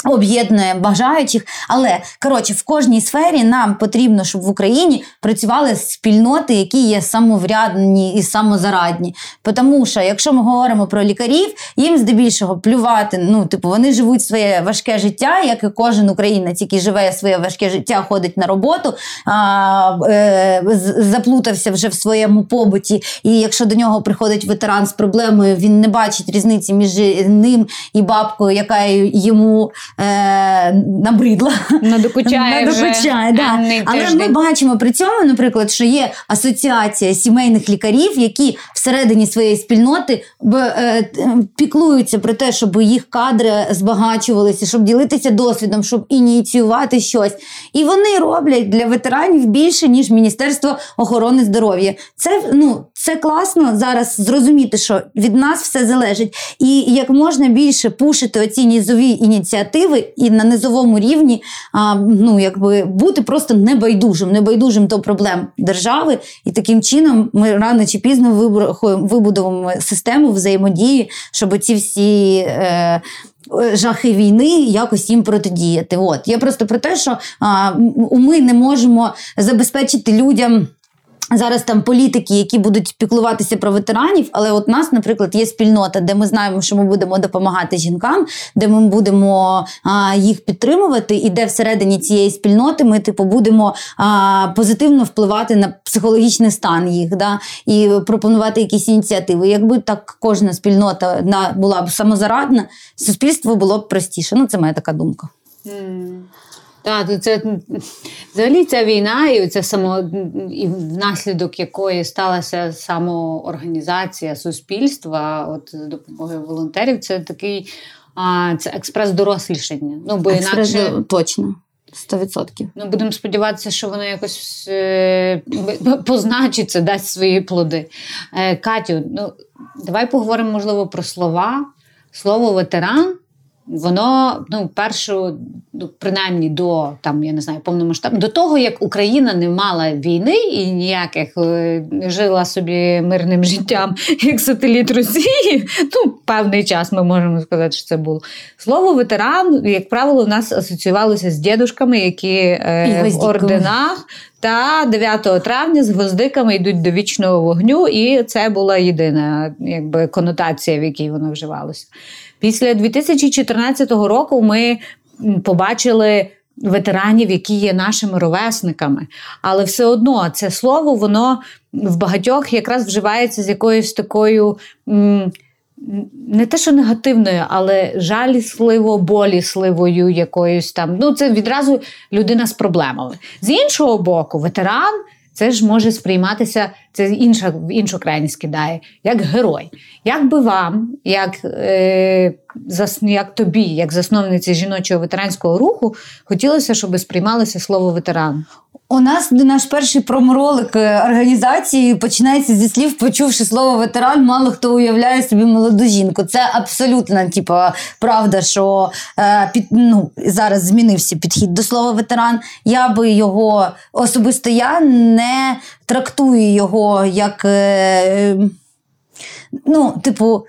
Об'єднує бажаючих, але коротше, в кожній сфері нам потрібно, щоб в Україні працювали спільноти, які є самоврядні і самозарадні. Тому що, якщо ми говоримо про лікарів, їм здебільшого плювати. Ну, типу, вони живуть своє важке життя, як і кожен українець, який живе своє важке життя, ходить на роботу, а, е, заплутався вже в своєму побуті. І якщо до нього приходить ветеран з проблемою, він не бачить різниці між ним і бабкою, яка йому е, набридла. Надокучає Надокучає, да. Але ми бачимо при цьому, наприклад, що є асоціація сімейних лікарів, які всередині своєї спільноти е, піклуються про те, щоб їх кадри збагачувалися, щоб ділитися досвідом, щоб ініціювати щось. І вони роблять для ветеранів більше, ніж Міністерство охорони здоров'я. Це ну, це класно зараз зрозуміти, що від нас все залежить. І як можна більше пушити оці нізові ініціативи і на низовому рівні а, ну, якби бути просто небайдужим, небайдужим до проблем держави. І таким чином ми рано чи пізно вибудуємо систему взаємодії, щоб ці всі. Е, Жахи війни якось їм протидіяти. От я просто про те, що а, ми не можемо забезпечити людям. Зараз там політики, які будуть піклуватися про ветеранів, але от нас, наприклад, є спільнота, де ми знаємо, що ми будемо допомагати жінкам, де ми будемо а, їх підтримувати, і де всередині цієї спільноти ми типу будемо а, позитивно впливати на психологічний стан їх, да, і пропонувати якісь ініціативи. Якби так кожна спільнота була б самозарадна, суспільство було б простіше. Ну це моя така думка. Так, це взагалі ця війна, і це само і внаслідок якої сталася самоорганізація суспільства, от з допомогою волонтерів, це такий а, це експрес-дорослішання. Ну, бо експрес інакше точно. 100%. Ну, будемо сподіватися, що воно якось е, позначиться, дасть свої плоди. Е, Катю, ну давай поговоримо, можливо, про слова. Слово ветеран Воно ну першу, ну принаймні до там я не знаю повномасштаб, до того як Україна не мала війни і ніяких е, жила собі мирним життям [LAUGHS] як сателіт Росії. Ну певний час ми можемо сказати, що це було слово ветеран, як правило, в нас асоціювалося з дідушками, які е, в орденах. Та 9 травня з гвоздиками йдуть до вічного вогню, і це була єдина якби конотація, в якій воно вживалося. Після 2014 року ми побачили. Ветеранів, які є нашими ровесниками, але все одно це слово, воно в багатьох якраз вживається з якоюсь такою не те, що негативною, але жалісливо, болісливою якоюсь там. Ну, це відразу людина з проблемами. З іншого боку, ветеран це ж може сприйматися, це інша іншу крайність кидає, як герой. Як би вам, як е, зас, як тобі, як засновниці жіночого ветеранського руху, хотілося, щоб сприймалося слово ветеран? У нас наш перший проморолик е, організації починається зі слів, почувши слово ветеран, мало хто уявляє собі молоду жінку. Це абсолютно типу, правда, що е, під, ну, зараз змінився підхід до слова ветеран. Я би його особисто я не трактую його як. Е, ну, типу,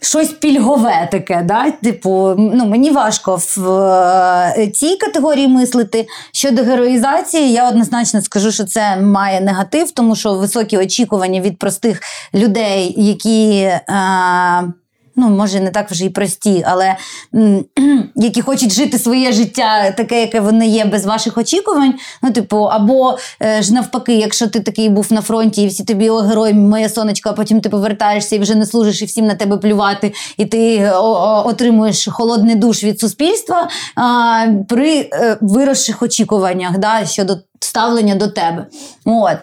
щось пільгове таке. Да? Типу, ну, Мені важко в е, цій категорії мислити. Щодо героїзації, я однозначно скажу, що це має негатив, тому що високі очікування від простих людей, які. Е, ну може не так вже і прості, але [CLEARS THROAT] які хочуть жити своє життя, таке, яке вони є, без ваших очікувань. Ну, типу, або е, ж навпаки, якщо ти такий був на фронті, і всі тобі о герой, моє сонечко, а потім ти повертаєшся і вже не служиш, і всім на тебе плювати, і ти е, отримуєш холодний душ від суспільства а, при е, виросших очікуваннях да, щодо ставлення до тебе. От.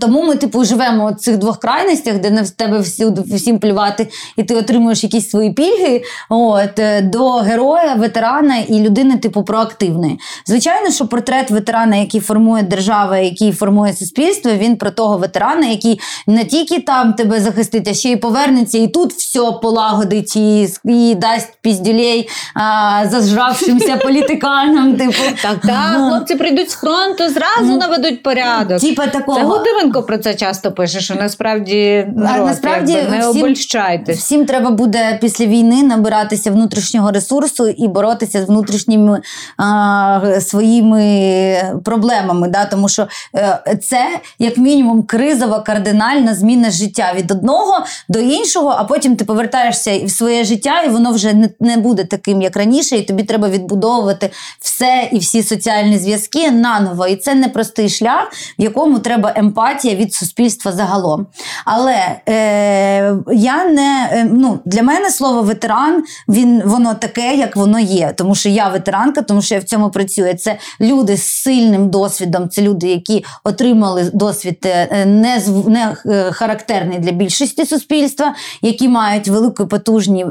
Тому ми, типу, живемо в цих двох крайностях, де на тебе всюди всім плювати, і ти отримуєш якісь свої пільги. От е, до героя, ветерана і людини, типу, проактивної. Звичайно, що портрет ветерана, який формує держава, який формує суспільство, він про того ветерана, який не тільки там тебе захистить, а ще й повернеться, і тут все полагодить, і, і дасть піздюлей а, зажравшимся [LAUGHS] політиканам. Типу, так, так, хлопці прийдуть з фронту, зразу наведуть порядок. Типа такого. Це про це часто пише, що насправді народ, насправді якби, не всім, обольщайтесь. Всім треба буде після війни набиратися внутрішнього ресурсу і боротися з внутрішніми а, своїми проблемами. Да? Тому що е, це, як мінімум, кризова кардинальна зміна життя від одного до іншого, а потім ти повертаєшся в своє життя, і воно вже не, не буде таким, як раніше, і тобі треба відбудовувати все і всі соціальні зв'язки наново. І це непростий шлях, в якому треба емпатія від суспільства загалом. Але е, я не е, ну, для мене слово ветеран він воно таке, як воно є. Тому що я ветеранка, тому що я в цьому працюю. Це люди з сильним досвідом, це люди, які отримали досвід е, не не е, характерний для більшості суспільства, які мають великий потужні,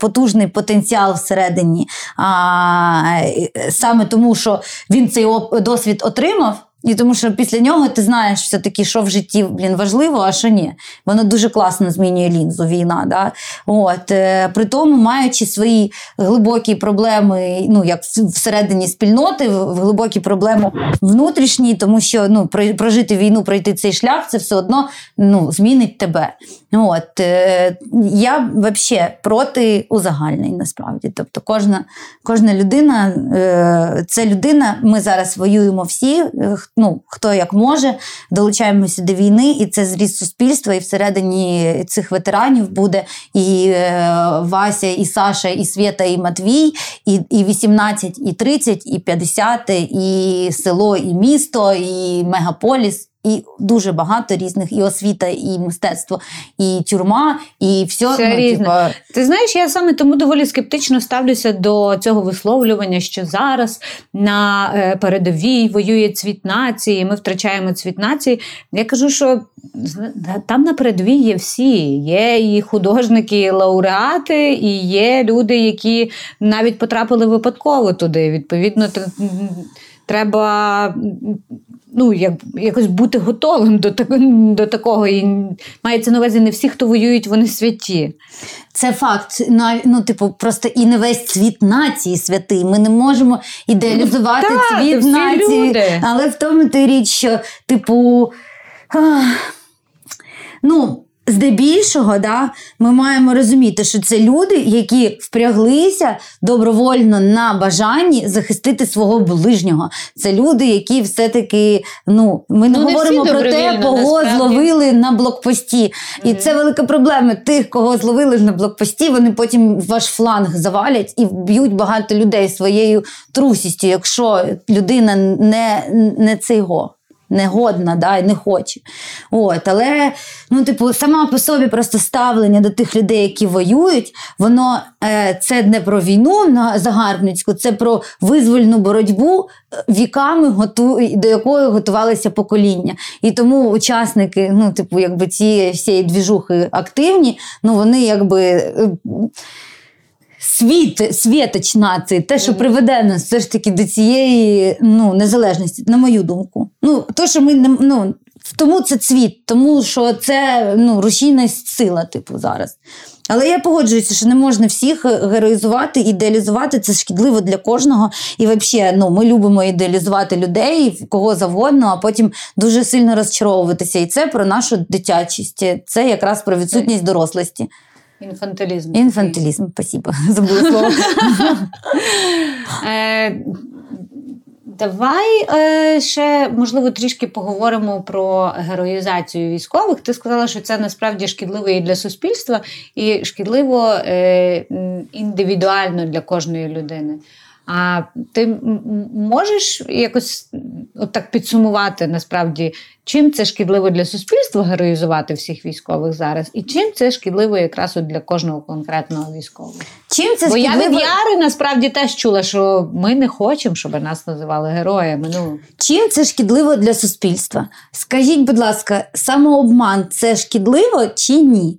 потужний потенціал всередині. А, Саме тому, що він цей досвід отримав. І тому що після нього ти знаєш все-таки, що в житті блін, важливо, а що ні. Воно дуже класно змінює лінзу, війна. Да? От, е, При тому, маючи свої глибокі проблеми, ну, як всередині спільноти, глибокі проблеми внутрішні, тому що ну, прожити війну, пройти цей шлях, це все одно ну, змінить тебе. От, е, Я взагалі проти узагальнень, насправді. Тобто, кожна кожна людина е, це людина, ми зараз воюємо всі ну, хто як може, долучаємося до війни, і це зріст суспільства. І всередині цих ветеранів буде і е, Вася, і Саша, і Свята, і Матвій, і і 18, і 30, і 50, і село, і місто, і мегаполіс. І дуже багато різних і освіта, і мистецтво, і тюрма, і все, все ну, різне. Типа... Ти знаєш, я саме тому доволі скептично ставлюся до цього висловлювання, що зараз на е, передовій воює цвіт нації, ми втрачаємо цвіт нації. Я кажу, що там на передовій є всі. Є і художники, і лауреати, і є люди, які навіть потрапили випадково туди. Відповідно, треба ну, як, якось бути готовим до до такого. І мається на увазі не всі, хто воюють, вони святі. Це факт. Ну, типу, просто і не весь світ нації святий. Ми не можемо ідеалізувати так, цвіт нації. Люди. Але в тому ти річ, що, типу. Ах, ну, Здебільшого, да, ми маємо розуміти, що це люди, які впряглися добровольно на бажанні захистити свого ближнього. Це люди, які все-таки ну ми не ну, говоримо про те, кого насправді. зловили на блокпості. Mm-hmm. І це велика проблема. Тих, кого зловили на блокпості, вони потім ваш фланг завалять і вб'ють багато людей своєю трусістю, якщо людина не, не цейго негодна, да, і не хоче. От, Але, ну, типу, сама по собі просто ставлення до тих людей, які воюють, воно е, це не про війну на загарбницьку, це про визвольну боротьбу е, віками, готу, до якої готувалися покоління. І тому учасники, ну, типу, якби цієї всієї двіжухи активні, ну, вони якби. Світ, світоч нації, те, що приведе нас все ж таки до цієї ну, незалежності, на мою думку. Ну, то, що ми не ну, тому це цвіт, тому що це ну, рушійна сила, типу, зараз. Але я погоджуюся, що не можна всіх героїзувати, ідеалізувати. Це шкідливо для кожного. І взагалі, ну, ми любимо ідеалізувати людей, кого завгодно, а потім дуже сильно розчаровуватися. І це про нашу дитячість, це якраз про відсутність дорослості. Інфантилізм. Інфантилізм, спасибо. [LAUGHS] Забула слово. [LAUGHS] Е, давай е, ще, можливо, трішки поговоримо про героїзацію військових. Ти сказала, що це насправді шкідливо і для суспільства, і шкідливо е, індивідуально для кожної людини. А ти можеш якось от так підсумувати насправді, чим це шкідливо для суспільства героїзувати всіх військових зараз, і чим це шкідливо якраз от для кожного конкретного військового? Чим це Бо шкідливо? я від Яри насправді теж чула, що ми не хочемо, щоб нас називали героями. Ну чим це шкідливо для суспільства? Скажіть, будь ласка, самообман це шкідливо чи ні?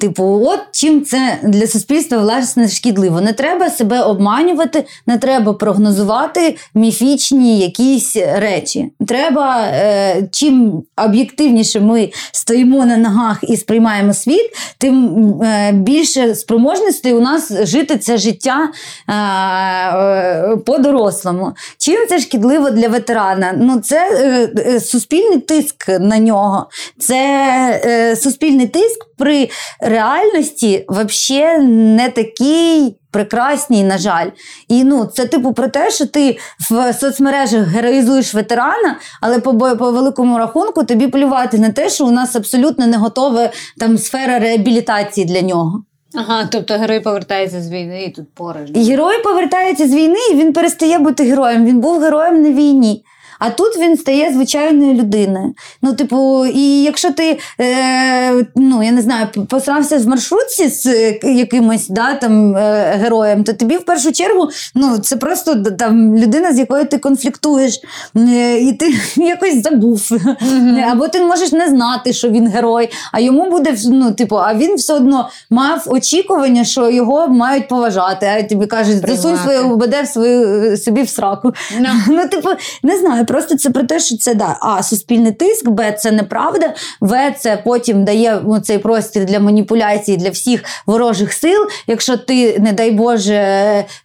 Типу, от чим це для суспільства власне шкідливо. Не треба себе обманювати, не треба прогнозувати міфічні якісь речі. Треба, е, чим об'єктивніше ми стоїмо на ногах і сприймаємо світ, тим е, більше спроможностей у нас жити це життя е, е, по-дорослому. Чим це шкідливо для ветерана? Ну, це е, е, суспільний тиск на нього, це суспільний тиск при реальності взагалі не такий прекрасній, на жаль. І ну, це типу про те, що ти в соцмережах героїзуєш ветерана, але по по великому рахунку тобі плювати на те, що у нас абсолютно не готова там сфера реабілітації для нього. Ага, тобто герой повертається з війни і тут поруч. Герой повертається з війни, і він перестає бути героєм. Він був героєм на війні. А тут він стає звичайною людиною. Ну, типу, і якщо ти е, ну, я не знаю, посрався в маршрутці з е, якимось да, там, е, героєм, то тобі в першу чергу ну, це просто там людина, з якою ти конфліктуєш, е, і ти [LAUGHS] якось забув. Mm-hmm. [LAUGHS] Або ти можеш не знати, що він герой, а йому буде ну, типу, а він все одно мав очікування, що його мають поважати. А тобі кажуть, засунь своє УБД в свою собі в сраку. No. [LAUGHS] Ну, типу, не знаю. Просто це про те, що це да, а суспільний тиск, Б, це неправда, В, це потім дає ну, цей простір для маніпуляцій для всіх ворожих сил. Якщо ти, не дай Боже,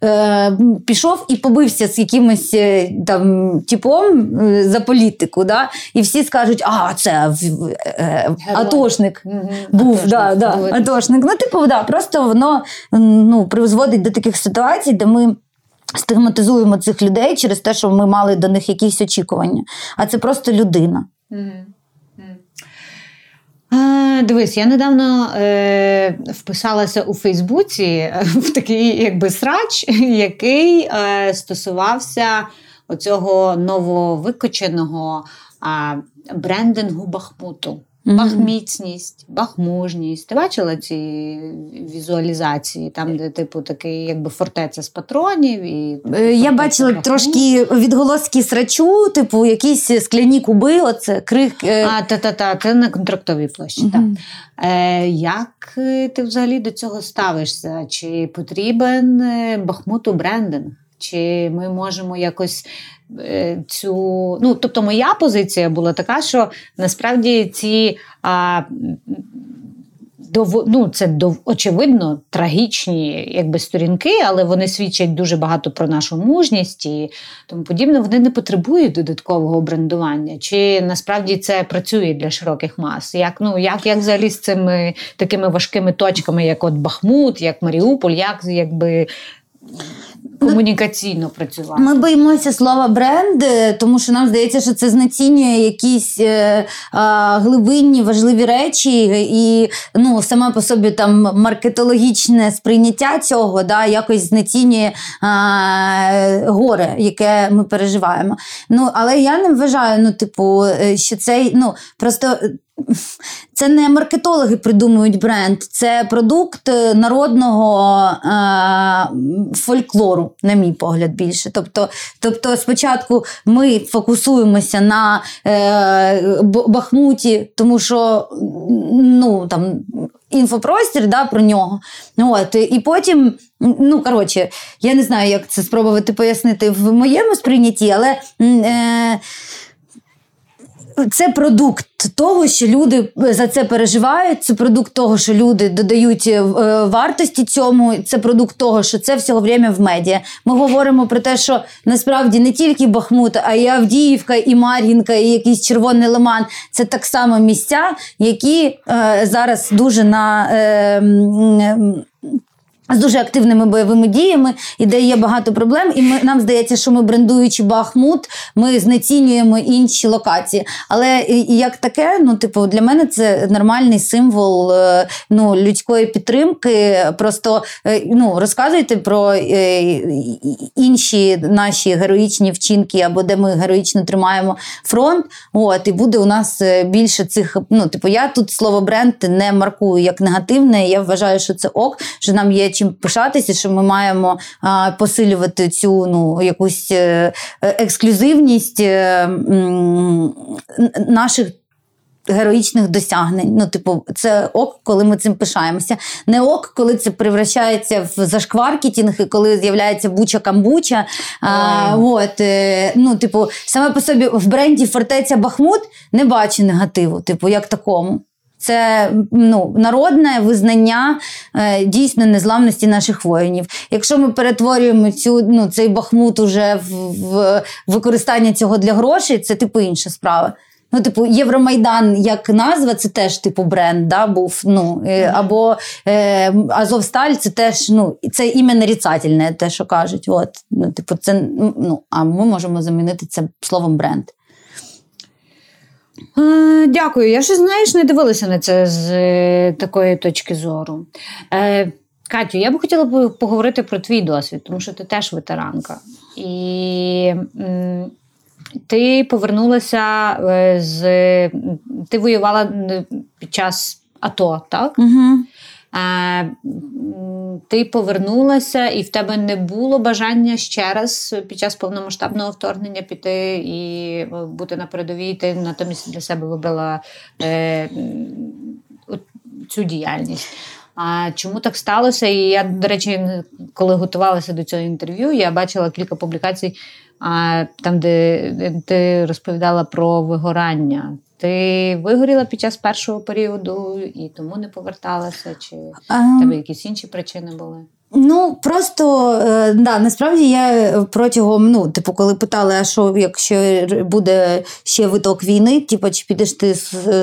е, пішов і побився з якимось е, там типом е, за політику, да, і всі скажуть, а це е, атошник був. Атошник, да, да, атошник. Ну, типу, да, просто воно ну, призводить до таких ситуацій, де ми стигматизуємо цих людей через те, що ми мали до них якісь очікування. А це просто людина. А, Дивись, я недавно е, вписалася у Фейсбуці е, в такий якби срач, який е, стосувався оцього нововикоченого е, брендингу Бахмуту. Бахміцність, бахмужність. Ти бачила ці візуалізації, там, де, типу, такий, якби фортеця з патронів? і е, Я бачила бахмут. трошки відголоски срачу, типу, якісь скляні куби, оце крик. Е. А, та-та-та, це на контрактовій площі. Угу. так. Е, Як ти взагалі до цього ставишся? Чи потрібен Бахмуту брендинг? Чи ми можемо якось Е, цю. Ну, Тобто, моя позиція була така, що насправді ці. А, ну, Це очевидно трагічні якби, сторінки, але вони свідчать дуже багато про нашу мужність і тому подібне. Вони не потребують додаткового брендування. Чи насправді це працює для широких мас? Як ну, як, як взагалі з цими такими важкими точками, як от Бахмут, як Маріуполь, як якби комунікаційно працювати. Ми боїмося слова бренд, тому що нам здається, що це знецінює якісь е, глибинні важливі речі, і ну, саме по собі там маркетологічне сприйняття цього да, якось знецінює а, горе, яке ми переживаємо. Ну, Але я не вважаю, ну, типу, е, що цей ну, просто це не маркетологи придумують бренд, це продукт е, народного е, фольклору, на мій погляд, більше. Тобто, тобто, спочатку ми фокусуємося на е, Бахмуті, тому що ну, там, інфопростір да, про нього. От, І потім, ну, коротше, я не знаю, як це спробувати пояснити в моєму сприйнятті, але. Е, це продукт того, що люди за це переживають. Це продукт того, що люди додають е, вартості цьому. Це продукт того, що це всього время в медіа. Ми говоримо про те, що насправді не тільки Бахмут, а й Авдіївка, і Мар'їнка, і якийсь червоний лиман це так само місця, які е, зараз дуже на. Е, з дуже активними бойовими діями, і де є багато проблем. І ми нам здається, що ми брендуючи Бахмут, ми знецінюємо інші локації. Але як таке, ну типу, для мене це нормальний символ е, ну, людської підтримки. Просто е, ну, розказуйте про е, інші наші героїчні вчинки, або де ми героїчно тримаємо фронт. От і буде у нас більше цих. Ну, типу, я тут слово бренд не маркую як негативне. Я вважаю, що це ок, що нам є чим пишатися, що ми маємо посилювати цю ну, якусь е, ексклюзивність е, наших героїчних досягнень. Ну, типу, це ок, коли ми цим пишаємося. Не ок, коли це превращається в зашкваркетінг, і коли з'являється буча-камбуча. А, от, е, ну, типу, саме по собі в бренді Фортеця Бахмут не бачу негативу, типу, як такому. Це ну, народне визнання е, дійсно незламності наших воїнів. Якщо ми перетворюємо цю ну, цей бахмут уже в, в використання цього для грошей, це типу інша справа. Ну, типу, Євромайдан як назва, це теж типу бренд, да, був. Ну, е, або е, Азовсталь це теж ну, це ім'я нарицательне, те, що кажуть. От, ну, типу, це, ну, А ми можемо замінити це словом бренд. Е, дякую. Я ще, знаєш, не дивилася на це з е, такої точки зору. Е, Катю, я б хотіла поговорити про твій досвід, тому що ти теж ветеранка. І ти повернулася з. Ти воювала під час АТО, так? Угу. Ти повернулася, і в тебе не було бажання ще раз під час повномасштабного вторгнення піти і е, бути на передовій. Ти натомість для себе вибрала е, цю діяльність. А чому так сталося? І я, до речі, коли готувалася до цього інтерв'ю, я бачила кілька публікацій, а, там, де ти розповідала про вигорання. Ти вигоріла під час першого періоду і тому не поверталася? Чи в тебе якісь інші причини були? Ну просто е, да, насправді я протягом, ну, типу, коли питали, а що якщо буде ще виток війни, типу, чи підеш ти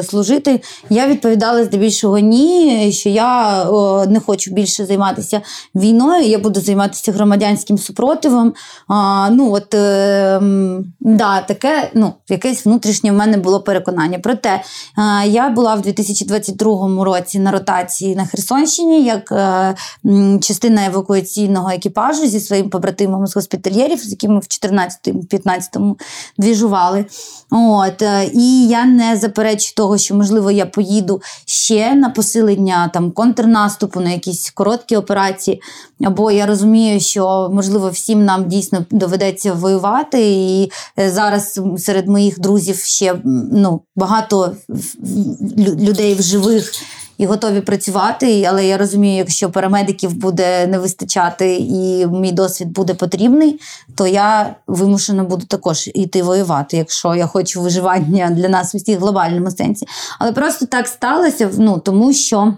служити, я відповідала здебільшого ні, що я о, не хочу більше займатися війною, я буду займатися громадянським супротивом. А, ну, от, е, да, таке, ну, якесь внутрішнє в мене було переконання. Проте е, я була в 2022 році на ротації на Херсонщині як е, частина частина евакуаційного екіпажу зі своїм побратимом з госпітальєрів, з якими в 14-15 двіжували. От, е, І я не заперечу того, що, можливо, я поїду ще на посилення там, контрнаступу, на якісь короткі операції. Або я розумію, що, можливо, всім нам дійсно доведеться воювати. І е, зараз серед моїх друзів ще ну, багато людей в живих і готові працювати. Але я розумію, якщо парамедиків буде не вистачати і мій досвід буде потрібний, то я вимушена буду також йти воювати, якщо я хочу виживання для нас в усіх глобальному сенсі. Але просто так сталося, ну тому що.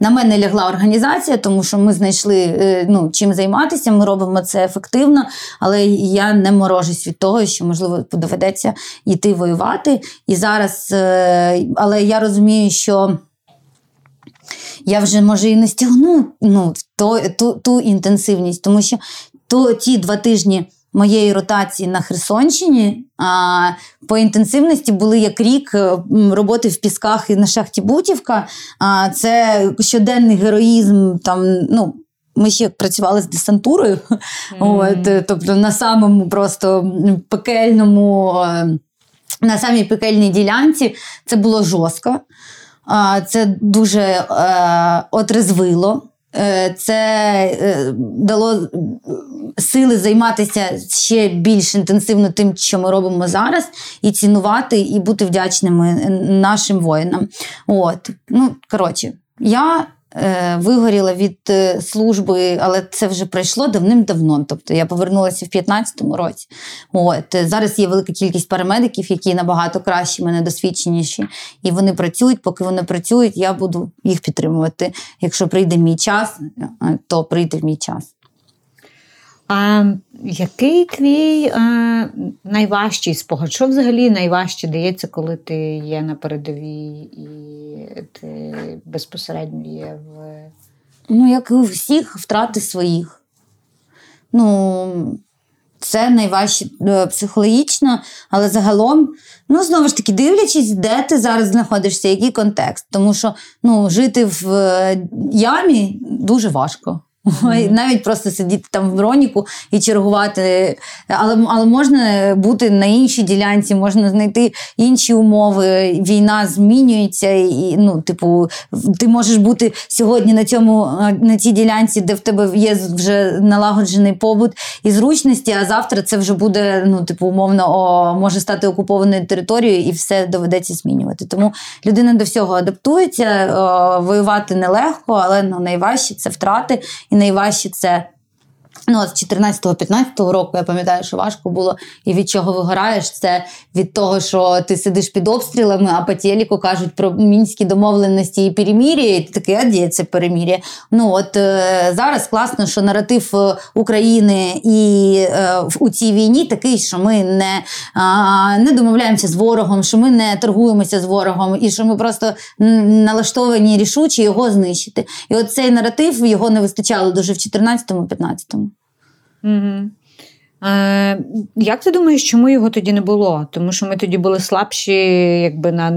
На мене лягла організація, тому що ми знайшли е, ну, чим займатися, ми робимо це ефективно, але я не морожусь від того, що, можливо, доведеться йти воювати. І зараз, е, Але я розумію, що я вже може і не стягну ну, ту, ту, інтенсивність, тому що то, ті два тижні моєї ротації на Херсонщині а, по інтенсивності були як рік е, роботи в пісках і на шахті Бутівка. А, Це щоденний героїзм. там, ну, ми ще працювали з десантурою, mm. От, е, тобто на самому просто пекельному, е, на самій пекельній ділянці це було жорстко. Це дуже е, отрезвило. Е, це е, дало сили займатися ще більш інтенсивно тим, що ми робимо зараз, і цінувати, і бути вдячними нашим воїнам. От, ну коротше, я Е, вигоріла від е, служби, але це вже пройшло давним-давно. Тобто я повернулася в 2015 році. От Зараз є велика кількість парамедиків, які набагато кращі, мене досвідченіші, і вони працюють. Поки вони працюють, я буду їх підтримувати. Якщо прийде мій час, е, то прийде мій час. А який твій а, найважчий спогад? Що взагалі найважче дається, коли ти є на передовій і ти безпосередньо є в. Ну, як і у всіх, втрати своїх. Ну, це найважче е, психологічно, але загалом, ну, знову ж таки, дивлячись, де ти зараз знаходишся, який контекст. Тому що ну, жити в е, ямі дуже важко. Mm-hmm. Навіть просто сидіти там в броніку і чергувати. Але але можна бути на іншій ділянці, можна знайти інші умови. Війна змінюється, і ну, типу, ти можеш бути сьогодні на цьому на цій ділянці, де в тебе є вже налагоджений побут і зручності. А завтра це вже буде ну, типу, умовно, о, може стати окупованою територією, і все доведеться змінювати. Тому людина до всього адаптується, о, воювати нелегко, але ну, найважче це втрати. І найважче це Ну, з 14-15 року я пам'ятаю, що важко було. І від чого вигораєш, це від того, що ти сидиш під обстрілами, а по телеку кажуть про мінські домовленості і перемір'я, і ти такий, а де це перемір'я? Ну от е, зараз класно, що наратив е, України і е, у цій війні такий, що ми не, е, не домовляємося з ворогом, що ми не торгуємося з ворогом, і що ми просто налаштовані рішучі його знищити. І от цей наратив його не вистачало дуже в 14-15. Угу. Е, Як ти думаєш, чому його тоді не було? Тому що ми тоді були слабші, якби на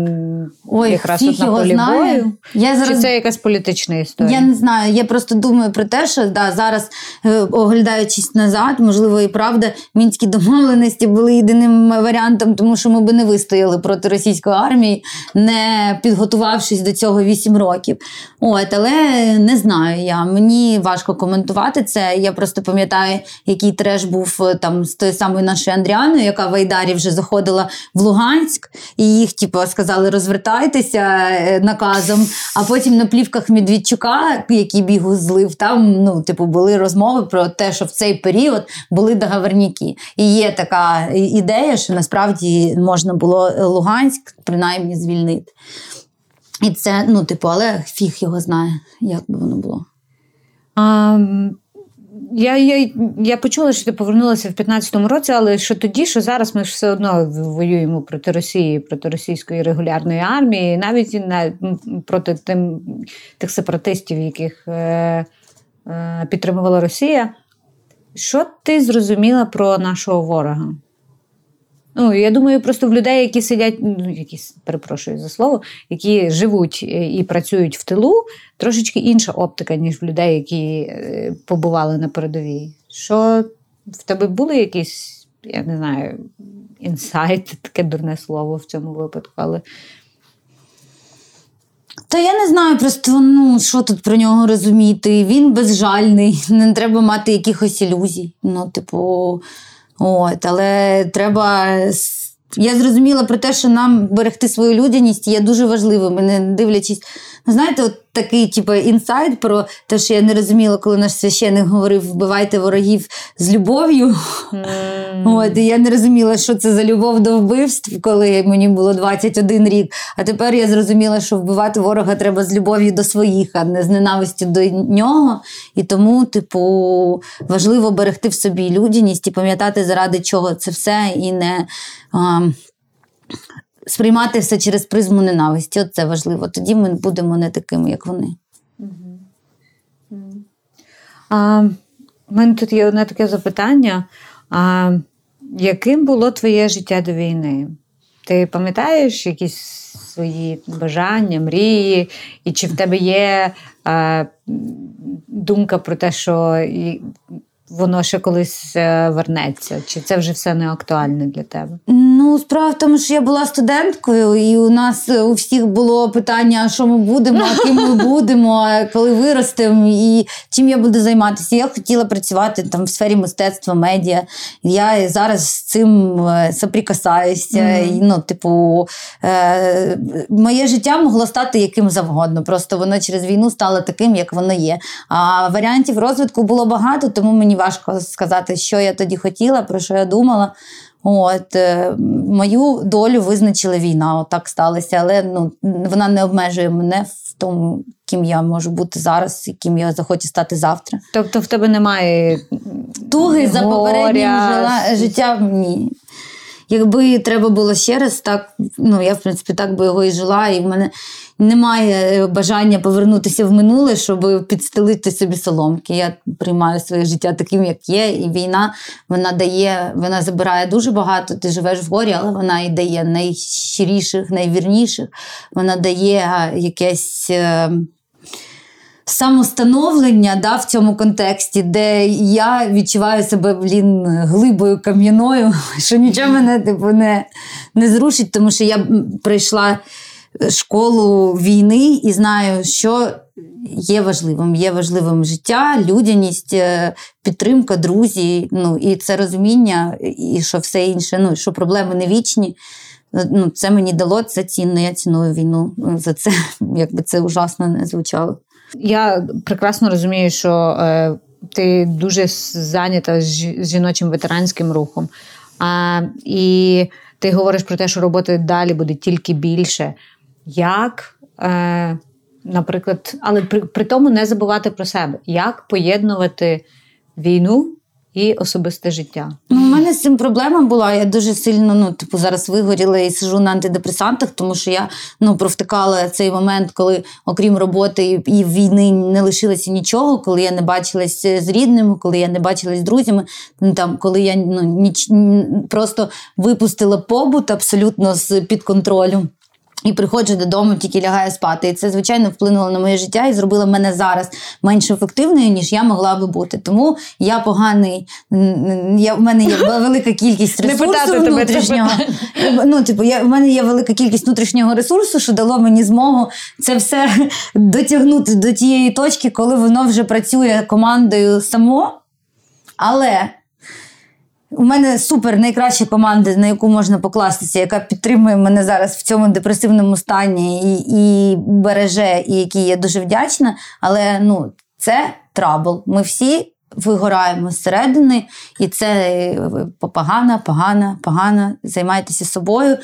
Ой, якраз от на полі бою? Я зараз... Чи це якась політична історія? Я не знаю. Я просто думаю про те, що да, зараз, е, оглядаючись назад, можливо, і правда, мінські домовленості були єдиним варіантом, тому що ми би не вистояли проти російської армії, не підготувавшись до цього 8 років. От, Але не знаю я. Мені важко коментувати це. Я просто пам'ятаю, який треш був там з тою самою нашою Андріаною, яка в Айдарі вже заходила в Луганськ, і їх, типу, сказали, розвертайтеся е, наказом. А потім на плівках Медведчука, який бігу злив, там ну, типу, були розмови про те, що в цей період були договорняки. І є така ідея, що насправді можна було Луганськ принаймні звільнити. І це, ну, типу, але фіг його знає, як би воно було. А, я я, я почула, що ти повернулася в 15-му році, але що тоді, що зараз ми ж все одно воюємо проти Росії, проти російської регулярної армії, навіть на, проти тим, тих сепаратистів, яких е, е, підтримувала Росія. Що ти зрозуміла про нашого ворога? Ну, я думаю, просто в людей, які сидять, ну, які, перепрошую за слово, які живуть е, і працюють в тилу, трошечки інша оптика, ніж в людей, які е, побували на передовій. Що в тебе були якісь, я не знаю, інсайт, таке дурне слово в цьому випадку, але. Та я не знаю просто, ну, що тут про нього розуміти. Він безжальний, [LAUGHS] не треба мати якихось ілюзій. Ну, типу. От, Але треба. Я зрозуміла про те, що нам берегти свою людяність є дуже важливим, не дивлячись. Знаєте, от такий, типу, інсайт про те, що я не розуміла, коли наш священник говорив вбивайте ворогів з любов'ю. Mm. От, І я не розуміла, що це за любов до вбивств, коли мені було 21 рік. А тепер я зрозуміла, що вбивати ворога треба з любов'ю до своїх, а не з ненавистю до нього. І тому, типу, важливо берегти в собі людяність і пам'ятати, заради чого це все, і не. А, сприймати все через призму ненависті. От це важливо. Тоді ми будемо не такими, як вони. А, У мене тут є одне таке запитання. А, Яким було твоє життя до війни? Ти пам'ятаєш якісь свої бажання, мрії? І чи в тебе є а, думка про те, що воно ще колись е, вернеться? Чи це вже все не актуальне для тебе? Ну, справа в тому, що я була студенткою, і у нас е, у всіх було питання, що ми будемо, а ким ми [LAUGHS] будемо, коли виростемо, і чим я буду займатися. Я хотіла працювати там в сфері мистецтва, медіа. Я зараз з цим е, соприкасаюся. Mm-hmm. Ну, типу, е- моє життя могло стати яким завгодно. Просто воно через війну стало таким, як воно є. А варіантів розвитку було багато, тому мені важко сказати, що я тоді хотіла, про що я думала. От е, Мою долю визначила війна, от так сталося, але ну, вона не обмежує мене в тому, ким я можу бути зараз і ким я захочу стати завтра. Тобто в тебе немає туги за попереднім життям? Ні. Якби треба було ще раз, так ну я в принципі так би його і жила, і в мене немає е, бажання повернутися в минуле, щоб підстелити собі соломки. Я приймаю своє життя таким, як є, і війна вона дає, вона забирає дуже багато. Ти живеш в горі, але вона і дає найщиріших, найвірніших. Вона дає якесь. Е, самостановлення да, в цьому контексті, де я відчуваю себе блін, глибою кам'яною, [LAUGHS] що нічого мене типу, не, не зрушить, тому що я прийшла школу війни і знаю, що є важливим. Є важливим життя, людяність, е, підтримка, друзі, ну і це розуміння, і що все інше, ну що проблеми не вічні. Ну, Це мені дало це цінно, я ціную війну за це, [LAUGHS] якби це ужасно не звучало. Я прекрасно розумію, що е, ти дуже зайнята з жіночим ветеранським рухом. А, І ти говориш про те, що роботи далі буде тільки більше. Як, е, наприклад, але при, при тому не забувати про себе, як поєднувати війну і особисте життя. Ну, У мене з цим проблема була. Я дуже сильно ну, типу, зараз вигоріла і сижу на антидепресантах, тому що я ну, провтикала цей момент, коли, окрім роботи і війни, не лишилося нічого, коли я не бачилась з рідними, коли я не бачилась з друзями, ну, там, коли я ну, ніч... просто випустила побут абсолютно з під контролю. І приходжу додому, тільки лягаю спати. І це, звичайно, вплинуло на моє життя і зробило мене зараз менш ефективною, ніж я могла би бути. Тому я поганий, я, в мене є [LAUGHS] велика кількість ресурсу внутрішнього. Ну, типу, я, в мене є велика кількість внутрішнього ресурсу, що дало мені змогу це все [LAUGHS] дотягнути до тієї точки, коли воно вже працює командою само. Але. У мене супер найкраща команда, на яку можна покластися, яка підтримує мене зараз в цьому депресивному стані і і береже, і якій я дуже вдячна. Але ну, це трабл. Ми всі вигораємо зсередини, і це е, погана, погана, погана. Займайтеся собою,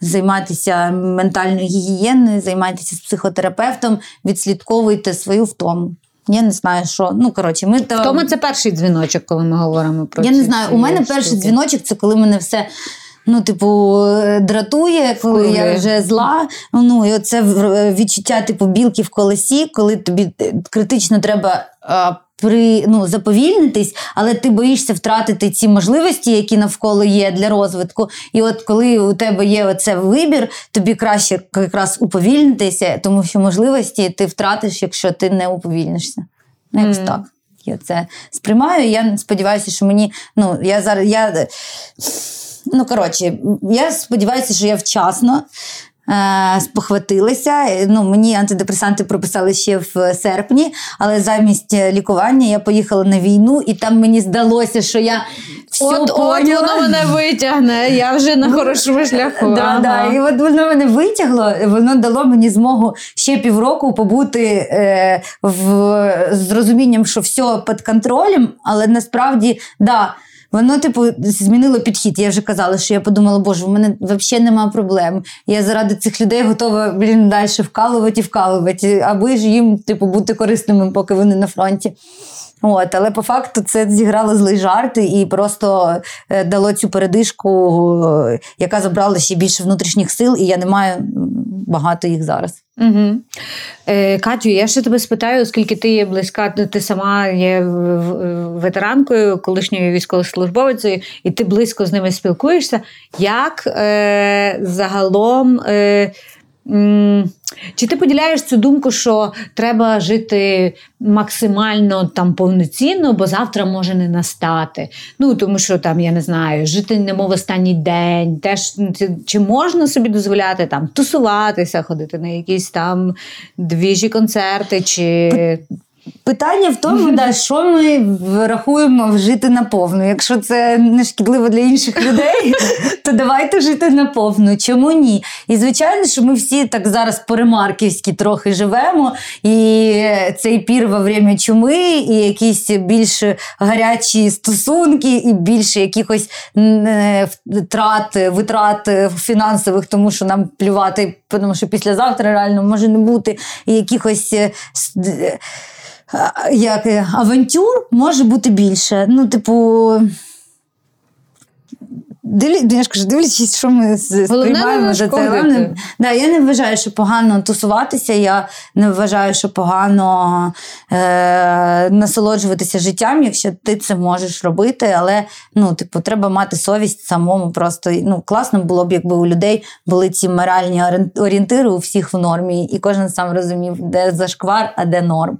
займайтеся ментальною гігієною, займайтеся з психотерапевтом, відслідковуйте свою втому. Я не знаю, що. Ну, коротше, ми то... Тому це перший дзвіночок, коли ми говоримо про Я ці не знаю, у мене штуки. перший дзвіночок це коли мене все. Ну, типу, дратує, коли Скули. я вже зла. Ну, і оце відчуття, типу, білки в колесі, коли тобі критично треба при, ну, заповільнитись, але ти боїшся втратити ці можливості, які навколо є для розвитку. І от коли у тебе є оце вибір, тобі краще якраз уповільнитися, тому що можливості ти втратиш, якщо ти не уповільнишся. Ну, якось mm. так. Я це сприймаю. Я сподіваюся, що мені. ну, я зараз, я, Ну, коротше, я сподіваюся, що я вчасно спохватилася. Ну, Мені антидепресанти прописали ще в серпні, але замість лікування я поїхала на війну, і там мені здалося, що я все от, от воно мене витягне. Я вже на хорошому шляху. Да, ага. да. І от воно мене витягло, воно дало мені змогу ще півроку побути е, в, з розумінням, що все під контролем, але насправді, да. Воно, типу, змінило підхід. Я вже казала, що я подумала, боже, в мене взагалі немає проблем. Я заради цих людей готова блін, далі вкалувати і вкалувати, аби ж їм, типу, бути корисними, поки вони на фронті. От, Але по факту це зіграло злий жарт і просто е, дало цю передишку, е, яка забрала ще більше внутрішніх сил, і я не маю багато їх зараз. Угу. Е, Катю, я ще тебе спитаю, оскільки ти є близька, ти сама є ветеранкою, колишньою військовослужбовицею, і ти близько з ними спілкуєшся. Як е, загалом. Е, чи ти поділяєш цю думку, що треба жити максимально там повноцінно, бо завтра може не настати? Ну тому що там я не знаю, жити немов останній день, теж чи можна собі дозволяти там тусуватися, ходити на якісь там двіжі концерти? чи... Питання в тому, да, що ми рахуємо вжити наповну. Якщо це не шкідливо для інших людей, [LAUGHS] то давайте жити наповну. Чому ні? І звичайно, що ми всі так зараз по-ремарківськи трохи живемо, і цей пір во время чуми, і якісь більш гарячі стосунки, і більше якихось е, втрат, витрат фінансових, тому що нам плювати, тому що післязавтра реально може не бути і якихось. Е, як авантюр може бути більше. Ну, типу, я ж кажу, дивлячись, що ми сприймаємо за це. Да, Я не вважаю, що погано тусуватися. Я не вважаю, що погано е- насолоджуватися життям, якщо ти це можеш робити. Але ну, типу, треба мати совість самому. Просто ну, класно було б, якби у людей були ці моральні орієнтири у всіх в нормі, і кожен сам розумів, де зашквар, а де норм.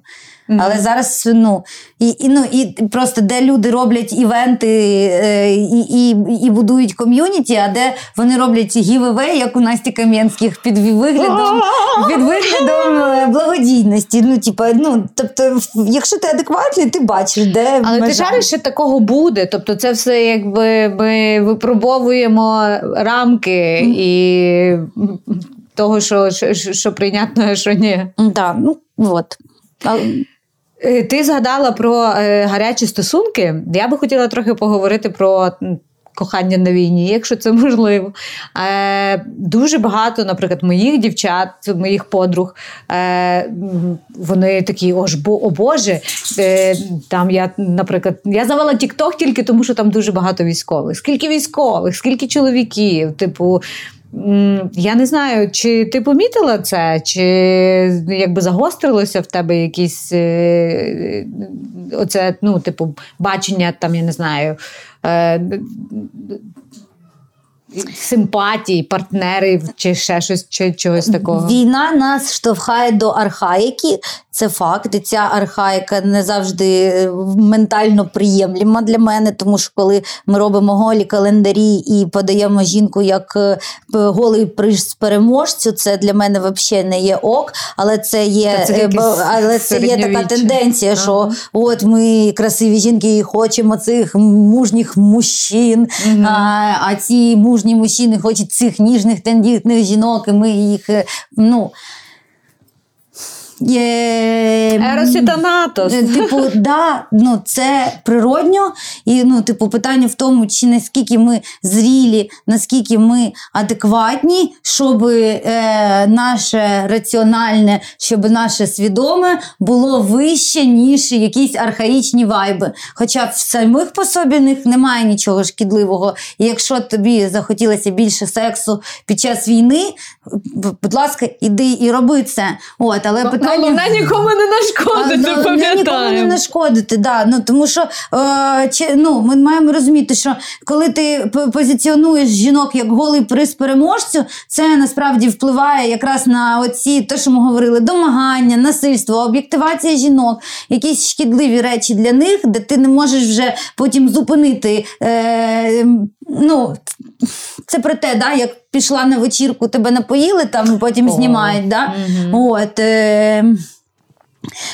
Mm-hmm. Але зараз ну і і, ну, і просто де люди роблять івенти е, і і, і будують ком'юніті, а де вони роблять гівеве, як у Насті Кам'янських, під виглядом [LAUGHS] під виглядом е, благодійності. Ну, типа, ну, тобто, якщо ти адекватний, ти бачиш, де але межа. ти жариш, що такого буде. Тобто, це все якби ми випробовуємо рамки mm-hmm. і того, що що, що прийнятно, а що ні. Да, ну, от. Е, ти згадала про е, гарячі стосунки. Я би хотіла трохи поговорити про. Кохання на війні, якщо це [LAUGHS] можливо. Е, Дуже багато, наприклад, моїх дівчат, моїх подруг, е, вони такі, о, ж, о Боже, е, там я, наприклад, я завела Тікток тільки тому, що там дуже багато військових. Скільки військових, скільки чоловіків, типу. Я не знаю, чи ти помітила це, чи якби загострилося в тебе якісь е, оце, ну, типу, бачення там, я не знаю. Е, Симпатії, партнерів чи ще щось чи чогось такого. Війна нас штовхає до архаїки, це факт. І ця архаїка не завжди е, ментально приємліма для мене, тому що коли ми робимо голі календарі і подаємо жінку як е, голий приз переможцю, це для мене взагалі не є ок, але це є це але це є така тенденція, ага. що от ми красиві жінки і хочемо цих мужніх мужчин, угу. а, а ці мужні мужчини хочуть цих ніжних тендітних жінок, і ми їх е, ну. Ерос і Танатос. Е, типу, да, ну це природньо, і ну, типу, питання в тому, чи наскільки ми зрілі, наскільки ми адекватні, щоб е, наше раціональне, щоб наше свідоме було вище, ніж якісь архаїчні вайби. Хоча в самих по собі них немає нічого шкідливого. І якщо тобі захотілося більше сексу під час війни, будь ласка, іди і роби це. От, але питання Головне нікому не нашкодити. А, пам'ятаємо. Нікому не нашкодити, да. Ну тому що е, чи, ну, ми маємо розуміти, що коли ти позиціонуєш жінок як голий приз переможцю, це насправді впливає якраз на оці, те, що ми говорили, домагання, насильство, об'єктивація жінок, якісь шкідливі речі для них, де ти не можеш вже потім зупинити. Е, ну, Це про те, да, як пішла на вечірку, тебе напоїли, там потім знімають. Да? Угу. От, е,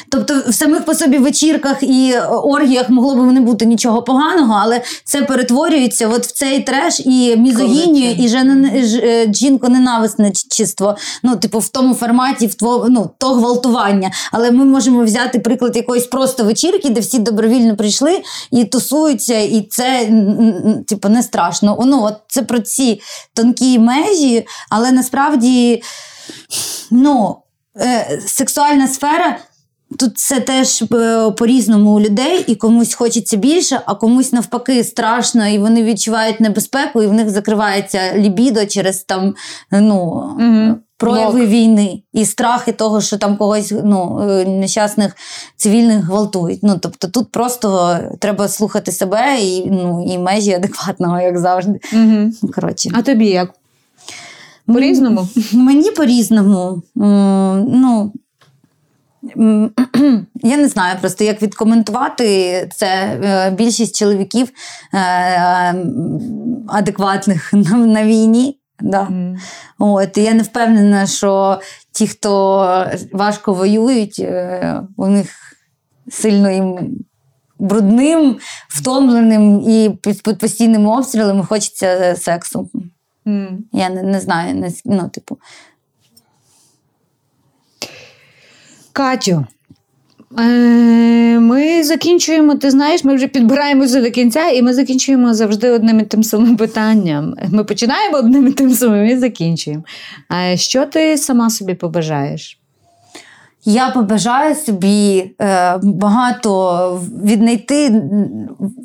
Тобто в самих по собі вечірках і оргіях могло б не бути нічого поганого, але це перетворюється от в цей треш і мізогінію, і е, жінко ненависництво, ну, типу, в тому форматі в тво, ну, то гвалтування. Але ми можемо взяти приклад якоїсь просто вечірки, де всі добровільно прийшли і тусуються, і це типу, не страшно. Ну, от Це про ці тонкі межі, але насправді ну, е, сексуальна сфера. Тут це теж е, по-різному у людей, і комусь хочеться більше, а комусь навпаки страшно, і вони відчувають небезпеку, і в них закривається лібідо через там ну, угу. прояви Блок. війни і страхи того, що там когось ну, е, нещасних цивільних гвалтують. Ну, Тобто тут просто треба слухати себе і ну, і межі адекватного, як завжди. Угу. Коротше. А тобі як? По-різному? Мені по-різному. Ну, [CLEARS THROAT] я не знаю просто, як відкоментувати це. Е, більшість чоловіків е, адекватних [LAUGHS] на, війні. Да. Mm. От, Я не впевнена, що ті, хто важко воюють, е, у них сильно їм брудним, втомленим і під, під постійними обстрілами хочеться сексу. Mm. Я не, не знаю. Не, ну, типу, Катю, е, ми закінчуємо, ти знаєш, ми вже підбираємося до кінця, і ми закінчуємо завжди одним і тим самим питанням. Ми починаємо одним і тим самим і закінчуємо. Що ти сама собі побажаєш? Я побажаю собі е, багато віднайти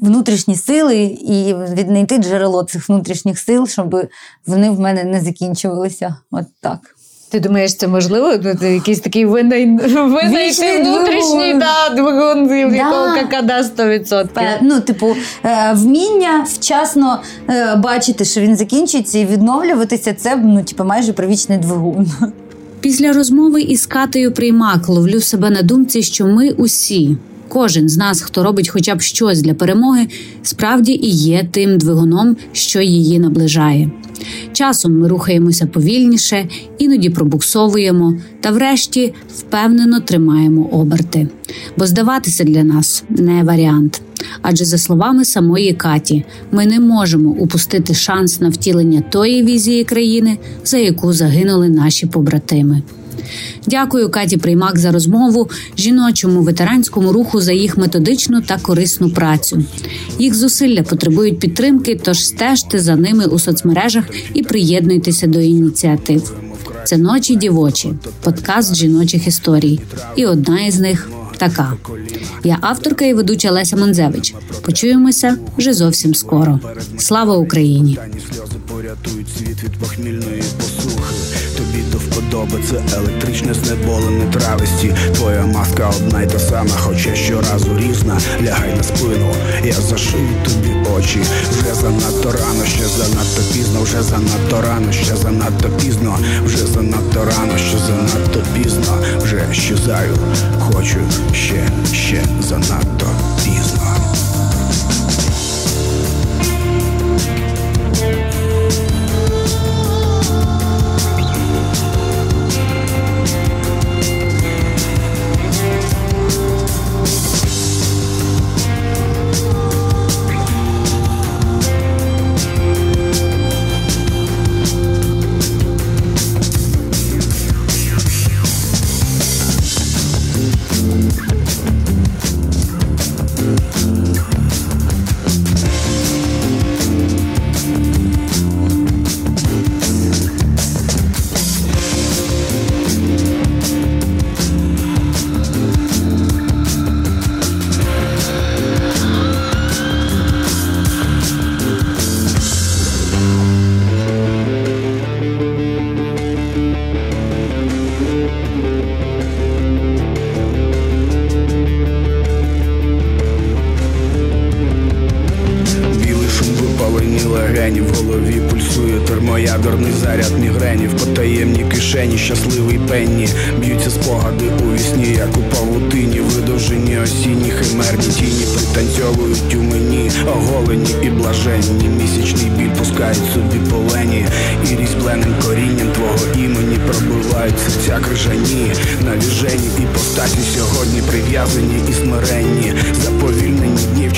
внутрішні сили і віднайти джерело цих внутрішніх сил, щоб вони в мене не закінчувалися. От так. Ти думаєш, це можливо? Якийсь такий винайти внутрішній да, двигун, якого да. какада 100%. Ну, типу, е, вміння вчасно е, бачити, що він закінчується, і відновлюватися це ну, типу, майже привічний двигун. Після розмови із Катею Приймак ловлю себе на думці, що ми усі, кожен з нас, хто робить хоча б щось для перемоги, справді і є тим двигуном, що її наближає. Часом ми рухаємося повільніше, іноді пробуксовуємо та, врешті, впевнено тримаємо оберти. Бо здаватися для нас не варіант. Адже, за словами самої Каті, ми не можемо упустити шанс на втілення тої візії країни, за яку загинули наші побратими. Дякую Каті Приймак за розмову жіночому ветеранському руху за їх методичну та корисну працю. Їх зусилля потребують підтримки, тож стежте за ними у соцмережах і приєднуйтеся до ініціатив. Це ночі дівочі, подкаст жіночих історій. І одна із них така. Я авторка і ведуча Леся Манзевич. Почуємося вже зовсім скоро. Слава Україні! Порятують світ від похмільної посухи. Вподоби електричне знеболене трависті. Твоя маска одна й та сама, хоча щоразу різна. Лягай на спину, я зашию тобі очі. Вже занадто рано, ще занадто пізно, вже занадто рано, ще занадто пізно, вже занадто рано, ще занадто пізно, вже щезаю, хочу ще, ще занадто пізно.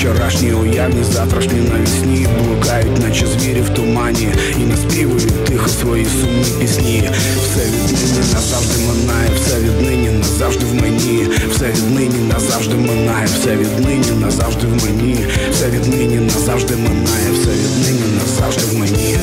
Вчорашні уявні, завтрашні навісні Блукають, наче звірі в тумані І наспівують тихо свої сумні пісні Все віднині назавжди минає, все віднині назавжди в мені, все віднині назавжди минає, все віднині назавжди в мені, все віднині назавжди минає, все віднині назавжди в мені.